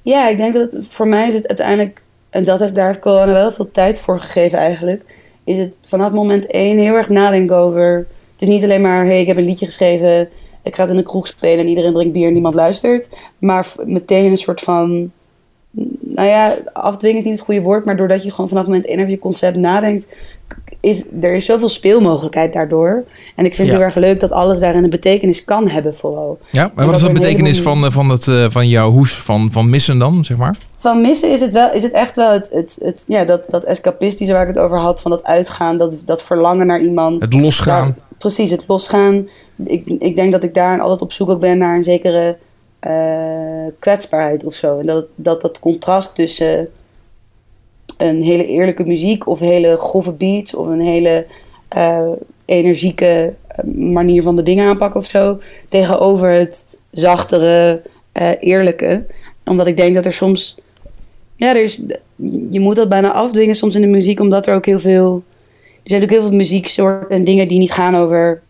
Ja, ik denk dat voor mij is het uiteindelijk, en dat heeft, daar heeft corona wel veel tijd voor gegeven eigenlijk, is het vanaf moment één heel erg nadenken over. Het is niet alleen maar, hey, ik heb een liedje geschreven, ik ga het in de kroeg spelen en iedereen drinkt bier en niemand luistert. Maar meteen een soort van, nou ja, afdwingen is niet het goede woord, maar doordat je gewoon vanaf moment over je concept nadenkt, is er is zoveel speelmogelijkheid daardoor. En ik vind Ja. het heel erg leuk dat alles daarin een betekenis kan hebben vooral. Ja, maar wat is de betekenis van, eh, van, het, eh, van jouw hoes van, van missen dan, zeg maar? Van missen is het, wel, is het echt wel het, het, het, ja, dat, dat escapistische waar ik het over had. Van dat uitgaan, dat, dat verlangen naar iemand. Het losgaan. Daar- precies, het losgaan. Ik, ik denk dat ik daar altijd op zoek ook ben naar een zekere eh, kwetsbaarheid of zo. En dat, dat dat contrast tussen een hele eerlijke muziek of hele grove beats of een hele eh, energieke eh, manier van de dingen aanpakken of zo. Tegenover het zachtere, eerlijke. Omdat ik denk dat er soms. Ja, er is, je moet dat bijna afdwingen soms in de muziek, omdat er ook heel veel. Er zijn ook heel veel muzieksoorten en dingen die niet gaan over.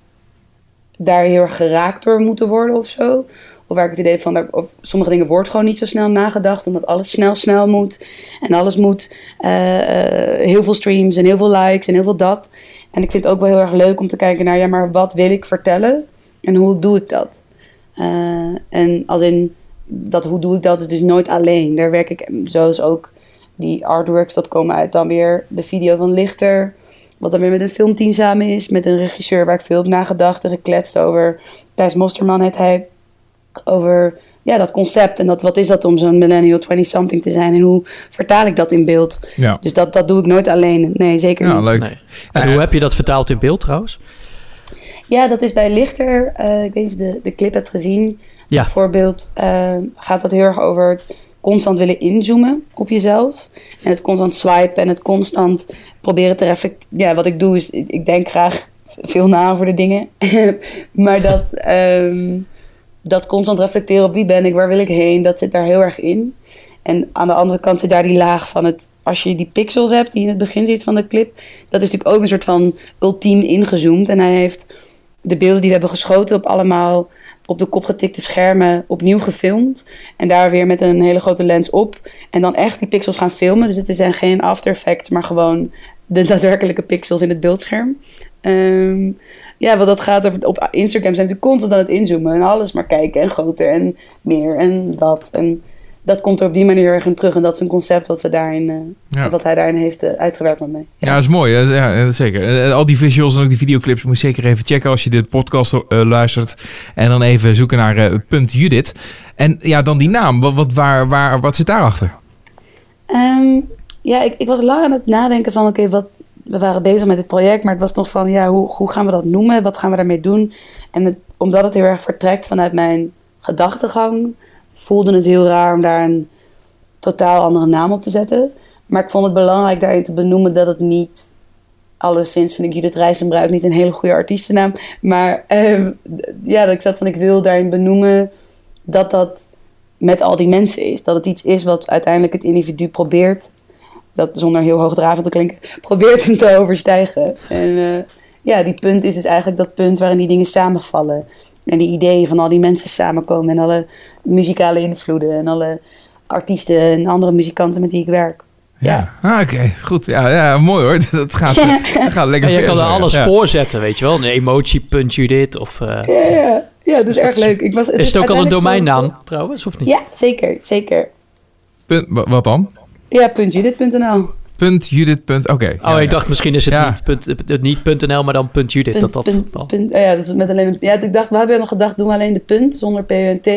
daar heel erg geraakt door moeten worden of zo. Of waar ik het idee van, daar- of sommige dingen wordt gewoon niet zo snel nagedacht, omdat alles snel, snel moet. En alles moet eh, eh, heel veel streams en heel veel likes en heel veel dat. En ik vind het ook wel heel erg leuk om te kijken naar, ja, maar wat wil ik vertellen en hoe doe ik dat? Eh, en als in, dat hoe doe ik dat is dus nooit alleen. Daar werk ik, zoals ook die artworks, dat komen uit dan weer de video van Lichter. Wat dan weer met een filmteam samen is, met een regisseur waar ik veel heb nagedacht en gekletst over. Thijs Mosterman heet hij. Over ja, dat concept en dat, wat is dat om zo'n millennial 20-something te zijn en hoe vertaal ik dat in beeld. Ja, Dus dat, dat doe ik nooit alleen. Nee, zeker ja niet. leuk. Nee. En hoe heb je dat vertaald in beeld trouwens? Ja, dat is bij Lichter. eh, ik weet niet of je de, de clip hebt gezien. Ja. Bijvoorbeeld eh, gaat dat heel erg over het constant willen inzoomen op jezelf. En het constant swipen en het constant proberen te reflecteren. Ja, wat ik doe is, ik, ik denk graag veel na over de dingen. [LAUGHS] maar dat, ehm, dat constant reflecteren op wie ben ik, waar wil ik heen, dat zit daar heel erg in. En aan de andere kant zit daar die laag van het, als je die pixels hebt die in het begin ziet van de clip, dat is natuurlijk ook een soort van ultiem ingezoomd. En hij heeft de beelden die we hebben geschoten op allemaal op de kop getikte schermen opnieuw gefilmd. En daar weer met een hele grote lens op. En dan echt die pixels gaan filmen. Dus het zijn geen After Effects, maar gewoon de daadwerkelijke pixels in het beeldscherm. Ehm, ja, want dat gaat op Instagram zijn we natuurlijk constant aan het inzoomen en alles maar kijken en groter en meer en dat. En dat komt er op die manier erg in terug. En dat is een concept wat, we daarin, eh, Ja. wat hij daarin heeft eh, uitgewerkt met mij. Ja, dat is mooi. hè. Ja, zeker. Eh, Al die visuals en ook die videoclips moet je zeker even checken als je dit podcast luistert. En dan even zoeken naar punt Judith. En ja, dan die naam. Wat, wat, waar, waar, wat zit daarachter? Ehm, ja, ik, ik was lang aan het nadenken van, oké, wat we waren bezig met dit project, maar het was nog van, ja, hoe, hoe gaan we dat noemen? Wat gaan we daarmee doen? En het- omdat het heel erg vertrekt vanuit mijn gedachtegang, voelde het heel raar om daar een totaal andere naam op te zetten. Maar ik vond het belangrijk daarin te benoemen dat het niet, alleszins vind ik Judith Rijzenbruik niet een hele goede artiestennaam, maar ehm, ja, dat ik zat van, ik wil daarin benoemen dat dat met al die mensen is. Dat het iets is wat uiteindelijk het individu probeert, dat zonder heel hoogdravend te klinken, probeert te overstijgen. En eh, ja, die punt is dus eigenlijk dat punt waarin die dingen samenvallen. En die ideeën van al die mensen samenkomen en alle muzikale invloeden en alle artiesten en andere muzikanten met wie ik werk. Ja, Ah, oké. Goed. Ja, ja, mooi hoor. [LAUGHS] Dat gaat, dat gaat lekker En je kan er ja. alles Ja. voor zetten, weet je wel. Een emotie.judith of... eh, Ja, ja, ja dat is erg leuk. Ik was, is het ook al een zo- domeinnaam trouwens, of niet? Ja, zeker, zeker. Wat dan? Ja, puntjudith.nl. Punt Judith. Punt, oké. Oh, Ja, ik ja. dacht misschien is het Ja. niet, punt, het niet .nl, maar dan .judith. Punt, dat dat, punt, dan- punt- oh ja, dus met alleen een, ja, ik dacht, we hebben nog gedacht, doen we alleen de punt zonder P en T.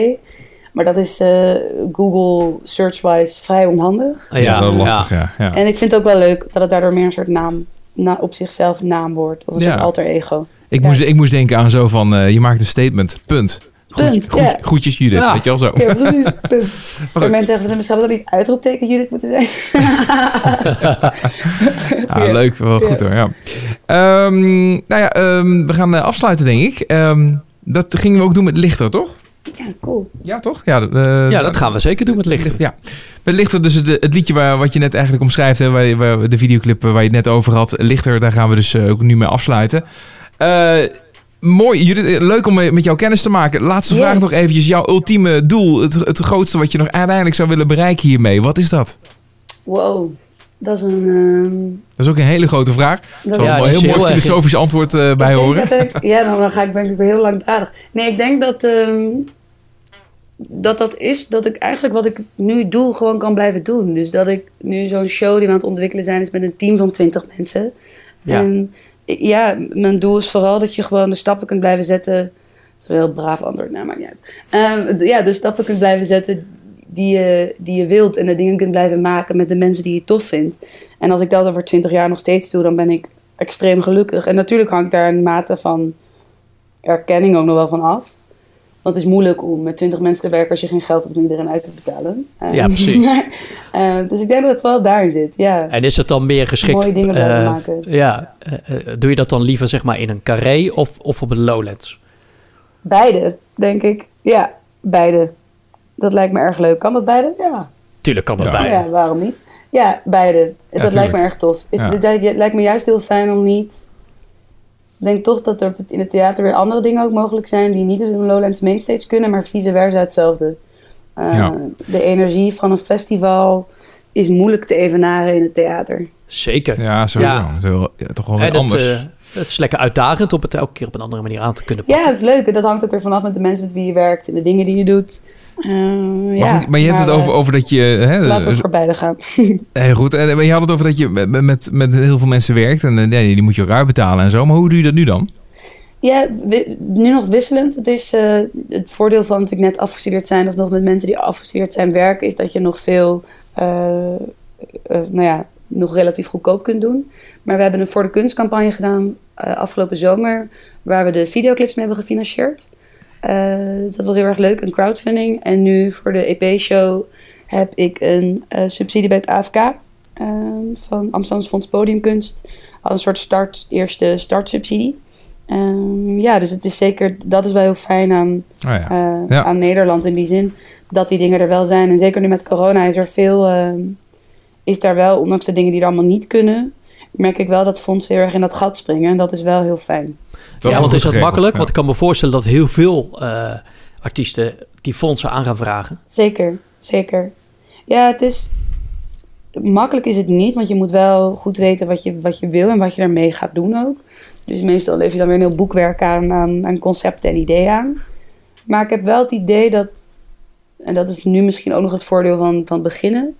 Maar dat is eh, Google search-wise vrij onhandig. Ah, Ja, dat is lastig, ja. ja. En ik vind het ook wel leuk dat het daardoor meer een soort naam, na, op zichzelf naam wordt. Of een Ja. soort alter ego. Ik, Ja. moest, ik moest denken aan zo van, eh, je maakt een statement. Punt. Punt, goed- ja. Groetjes Judith, Ja. weet je wel zo. Ja, precies. Punt. [LAUGHS] En mensen zeggen, zou dat niet uitroepteken Judith moeten zijn? [LAUGHS] Ja, Ja. leuk. Wel goed Ja. hoor, ja. Ehm, nou ja, ehm, we gaan eh, afsluiten denk ik. Ehm, dat gingen we ook doen met Lichter, toch? Ja, cool. Ja, toch? Ja, eh, ja, dat gaan we zeker doen met licht. Licht, ja. Met Lichter, dus het, het liedje waar, wat je net eigenlijk omschrijft, hè, waar, de videoclip waar je het net over had. Lichter, daar gaan we dus eh, ook nu mee afsluiten. Eh, mooi, Judith, eh, leuk om met jou kennis te maken. Laatste Yes. vraag nog eventjes. Jouw ultieme doel, het, het grootste wat je nog uiteindelijk zou willen bereiken hiermee. Wat is dat? Wow. Dat is een... ehm, Dat is ook een hele grote vraag. Dat zal Ja, een heel mooi heel erg- filosofisch antwoord eh, bij horen. ik- ja, dan, ga ik denk ik weer heel langdradig. Nee, ik denk dat, ehm, dat dat is dat ik eigenlijk wat ik nu doe gewoon kan blijven doen. Dus dat ik nu zo'n show die we aan het ontwikkelen zijn is met een team van 20 mensen. Ja. En ja, mijn doel is vooral dat je gewoon de stappen kunt blijven zetten. Dat is een heel braaf antwoord, nou maakt niet uit. Ehm, ja, de stappen kunt blijven zetten die je, die je wilt. En de dingen kunt blijven maken met de mensen die je tof vindt. En als ik dat over 20 jaar nog steeds doe, dan ben ik extreem gelukkig. En natuurlijk hangt daar een mate van erkenning ook nog wel van af. Want het is moeilijk om met 20 mensen te werken als je geen geld hebt om iedereen uit te betalen. Ja, precies. [LAUGHS] eh, dus ik denk dat het wel daarin zit, ja. En is het dan meer geschikt... Mooie dingen blijven eh, maken. Ja, eh, eh, doe je dat dan liever zeg maar in een carré of, of op een lowlands? Beide, denk ik. Ja, beide. Dat lijkt me erg leuk. Kan dat beide? Ja. Tuurlijk kan dat Ja. bij. Ja, waarom niet? Ja, beide. dat tuurlijk. lijkt me erg tof. Ja. het lijkt me juist heel fijn om niet... Ik denk toch dat er op het- in het theater weer andere dingen ook mogelijk zijn... die niet op een Lowlands Mainstage kunnen, maar vice versa hetzelfde. Eh, Ja. De energie van een festival is moeilijk te evenaren in het theater. Zeker. Ja, sowieso. Ja. Het is wel- ja, toch wel weer het, anders. eh, het is lekker uitdagend om het elke keer op een andere manier aan te kunnen Ja, pakken. het is leuk. En dat hangt ook weer vanaf met de mensen met wie je werkt... en de dingen die je doet. Eh, maar, ja, goed, maar je hebt het eh, over, over dat je... Hè, Laten we het voor beide gaan. [LAUGHS] Heel goed. En maar je had het over dat je met, met, met heel veel mensen werkt. En eh, nee, die moet je ook uitbetalen en zo. Maar hoe doe je dat nu dan? Ja, nu nog wisselend. Het is eh, het voordeel van natuurlijk net afgestudeerd zijn of nog met mensen die afgestudeerd zijn werken, is dat je nog veel, eh, eh, nou ja, nog relatief goedkoop kunt doen. Maar we hebben een voor de kunstcampagne gedaan eh, afgelopen zomer, waar we de videoclips mee hebben gefinancierd. Dus dat was heel erg leuk, een crowdfunding. En nu voor de EP-show heb ik een eh, subsidie bij het AFK eh, van Amsterdamse Fonds Podiumkunst. Als een soort start, eerste startsubsidie. Ehm, ja, dus het is zeker, dat is wel heel fijn aan, Oh ja. eh, Ja. aan Nederland in die zin. Dat die dingen er wel zijn. En zeker nu met corona is er veel, ehm, is daar wel, ondanks de dingen die er allemaal niet kunnen, merk ik wel dat fondsen heel erg in dat gat springen. En dat is wel heel fijn. Dat ja, want is dat makkelijk? ja. Want ik kan me voorstellen dat heel veel eh, artiesten die fondsen aan gaan vragen. Zeker, zeker. Ja, het is. Makkelijk is het niet, want je moet wel goed weten wat je, wat je wil en wat je daarmee gaat doen ook. Dus meestal leef je dan weer een heel boekwerk aan, aan, aan concepten en ideeën aan. Maar ik heb wel het idee dat, en dat is nu misschien ook nog het voordeel van, van beginnen,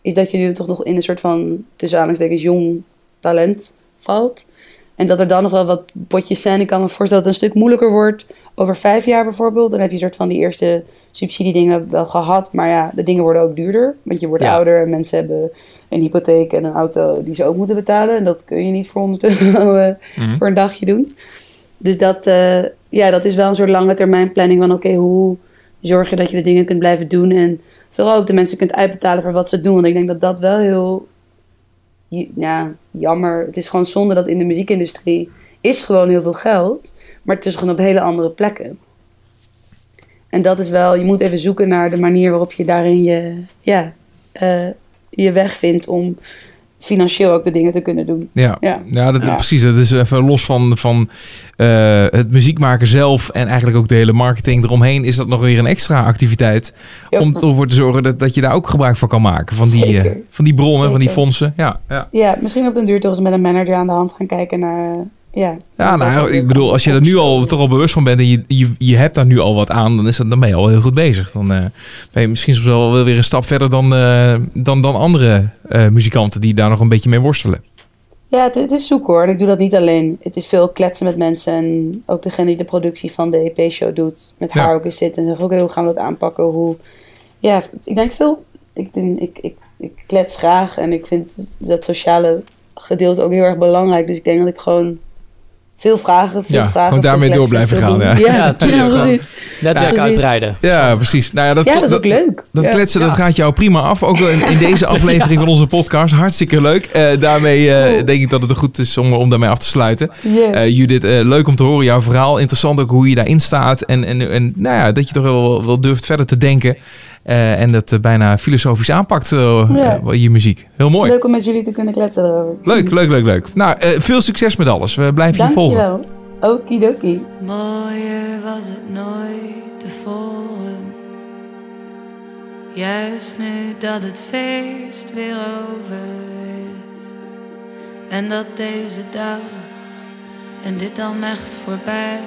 is dat je nu toch nog in een soort van, tussen aanhalingstekens, jong talent valt. En dat er dan nog wel wat potjes zijn. Ik kan me voorstellen dat het een stuk moeilijker wordt over vijf jaar bijvoorbeeld. Dan heb je een soort van die eerste subsidiedingen wel gehad. Maar ja, de dingen worden ook duurder. Want je wordt Ja. ouder en mensen hebben een hypotheek en een auto die ze ook moeten betalen. En dat kun je niet voor 100 euro eh, Mhm. voor een dagje doen. Dus dat, eh, ja, dat is wel een soort lange termijn planning van oké, hoe zorg je dat je de dingen kunt blijven doen. En vooral ook de mensen kunt uitbetalen voor wat ze doen. Want ik denk dat dat wel heel ja, jammer. Het is gewoon zonde dat in de muziekindustrie is gewoon heel veel geld. Maar het is gewoon op hele andere plekken. En dat is wel, je moet even zoeken naar de manier waarop je daarin je, ja, eh, je weg vindt om financieel ook de dingen te kunnen doen. Ja, ja. Ja. dat, Ja. precies. Dat is even los van, van eh, het muziek maken zelf en eigenlijk ook de hele marketing eromheen. Is dat nog weer een extra activiteit Ja. om ervoor te zorgen dat, dat je daar ook gebruik van kan maken. Van die, Zeker. van die bronnen, van die fondsen. Ja, ja. Ja, misschien op den duur toch eens met een manager aan de hand gaan kijken naar, ja. ja nou, ik bedoel, als je er nu al toch al bewust van bent en je, je, je hebt daar nu al wat aan, dan, is dat, dan ben je al heel goed bezig. Dan eh, ben je misschien soms wel weer een stap verder dan, eh, dan, dan andere eh, muzikanten die daar nog een beetje mee worstelen. Ja, het, het is zoek hoor. Ik doe dat niet alleen. Het is veel kletsen met mensen. En ook degene die de productie van de EP-show doet. Met haar ook eens zitten. En zeggen, oké, hoe gaan we dat aanpakken? Hoe... Ja, ik denk veel... Ik, ik, ik, ik klets graag. En ik vind dat sociale gedeelte ook heel erg belangrijk. Dus ik denk dat ik gewoon veel vragen, veel Ja, vragen... gewoon daarmee door blijven gaan, ja. Ja, precies. Netwerk uitbreiden. Ja, precies. Nou ja, dat, Ja, dat is ook leuk. Dat Ja. kletsen, dat Ja. gaat jou prima af. Ook in, in [LAUGHS] deze aflevering van onze podcast. Hartstikke leuk. Eh, daarmee eh, Cool. denk ik dat het goed is om, om daarmee af te sluiten. Yes. Eh, Judith, eh, leuk om te horen jouw verhaal. Interessant ook hoe je daarin staat. En, en, en nou ja, dat je toch wel, wel durft verder te denken. Eh, en dat eh, bijna filosofisch aanpakt, eh, Ja. je muziek. Heel mooi. Leuk, Leuk om met jullie te kunnen kletsen erover. leuk, leuk, leuk. Nou, eh, veel succes met alles. We blijven je volgen. Dankjewel. Okidoki. Mooier was het nooit tevoren. Juist nu dat het feest weer over is. En dat deze dag en dit dan echt voorbij.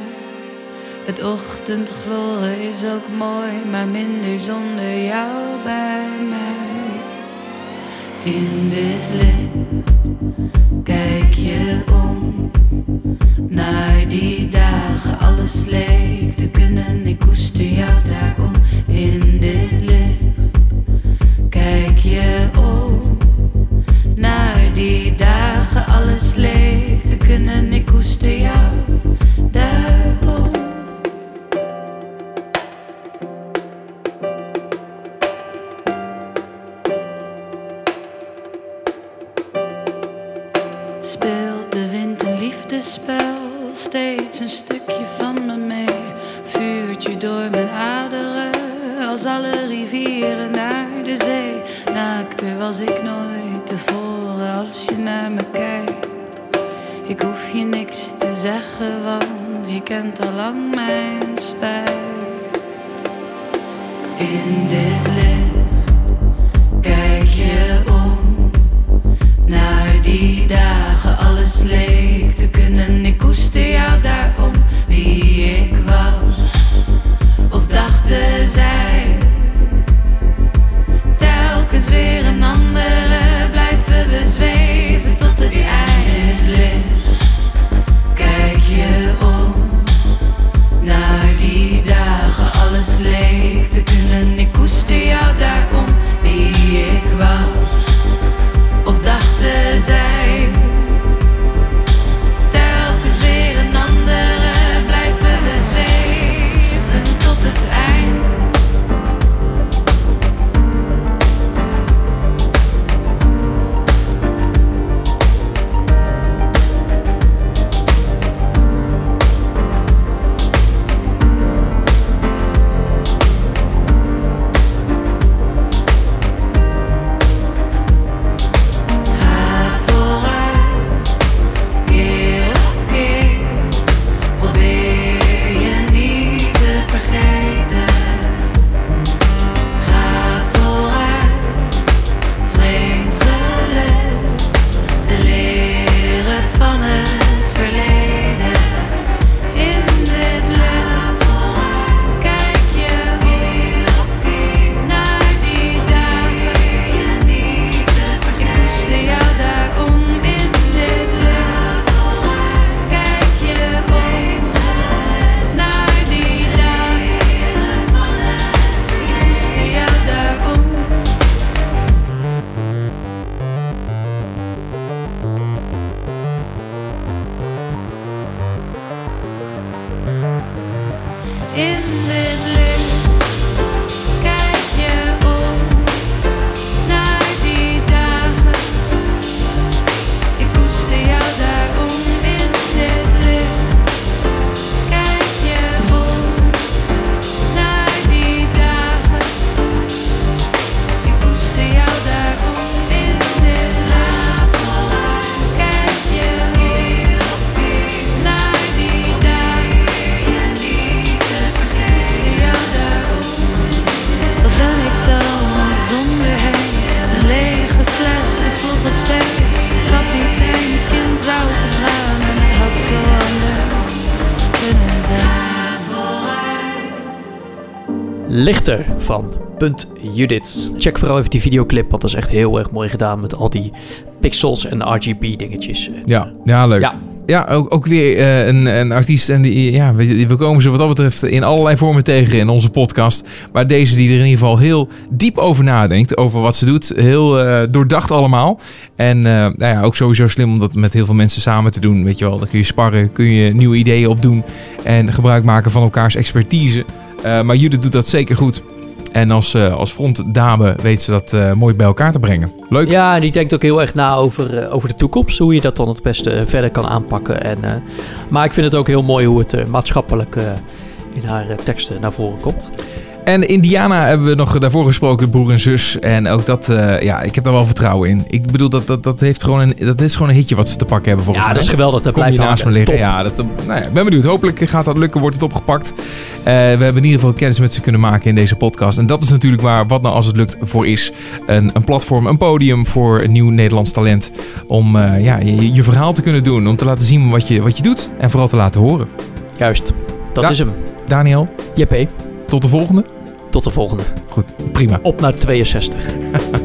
Het ochtendgloren is ook mooi, maar minder zonder jou bij mij. In dit licht kijk je om naar die dagen. Alles leek te kunnen, ik koester jou daarom. In dit licht kijk je om naar die dagen. Judith. Check vooral even die videoclip, want dat is echt heel erg mooi gedaan met al die pixels en RGB dingetjes. Ja, ja leuk. Ja. Ja, ook, ook weer eh, een, een artiest. En die, ja, we, we komen ze wat dat betreft in allerlei vormen tegen in onze podcast. Maar deze die er in ieder geval heel diep over nadenkt. Over wat ze doet. Heel eh, doordacht allemaal. En eh, nou ja, ook sowieso slim om dat met heel veel mensen samen te doen. Weet je wel, dan kun je sparren, kun je nieuwe ideeën opdoen. En gebruik maken van elkaars expertise. Maar Judith doet dat zeker goed. En als, eh, als frontdame weet ze dat eh, mooi bij elkaar te brengen. Leuk. Ja, die denkt ook heel erg na over, eh, over de toekomst. Hoe je dat dan het beste verder kan aanpakken. En, maar ik vind het ook heel mooi hoe het maatschappelijk in haar teksten naar voren komt. En Indiana hebben we nog daarvoor gesproken, broer en zus. En ook dat, eh, ja, ik heb daar wel vertrouwen in. Ik bedoel, dat, dat, dat, heeft gewoon een, dat is gewoon een hitje wat ze te pakken hebben volgens Ja, mij. dat is geweldig. Dat Kom je blijft naast me liggen. Top. Ja, dat, nou ja, ik ben benieuwd. Hopelijk gaat dat lukken, wordt het opgepakt. Eh, we hebben in ieder geval kennis met ze kunnen maken in deze podcast. En dat is natuurlijk waar Wat Nou Als Het Lukt voor is. Een, een platform, een podium voor een nieuw Nederlands talent. Om eh, ja, je, je verhaal te kunnen doen. Om te laten zien wat je, wat je doet. En vooral te laten horen. Juist, dat Da- is hem. Daniel, JP, tot de volgende. Tot de volgende. Goed, prima. Op naar 62. [LAUGHS]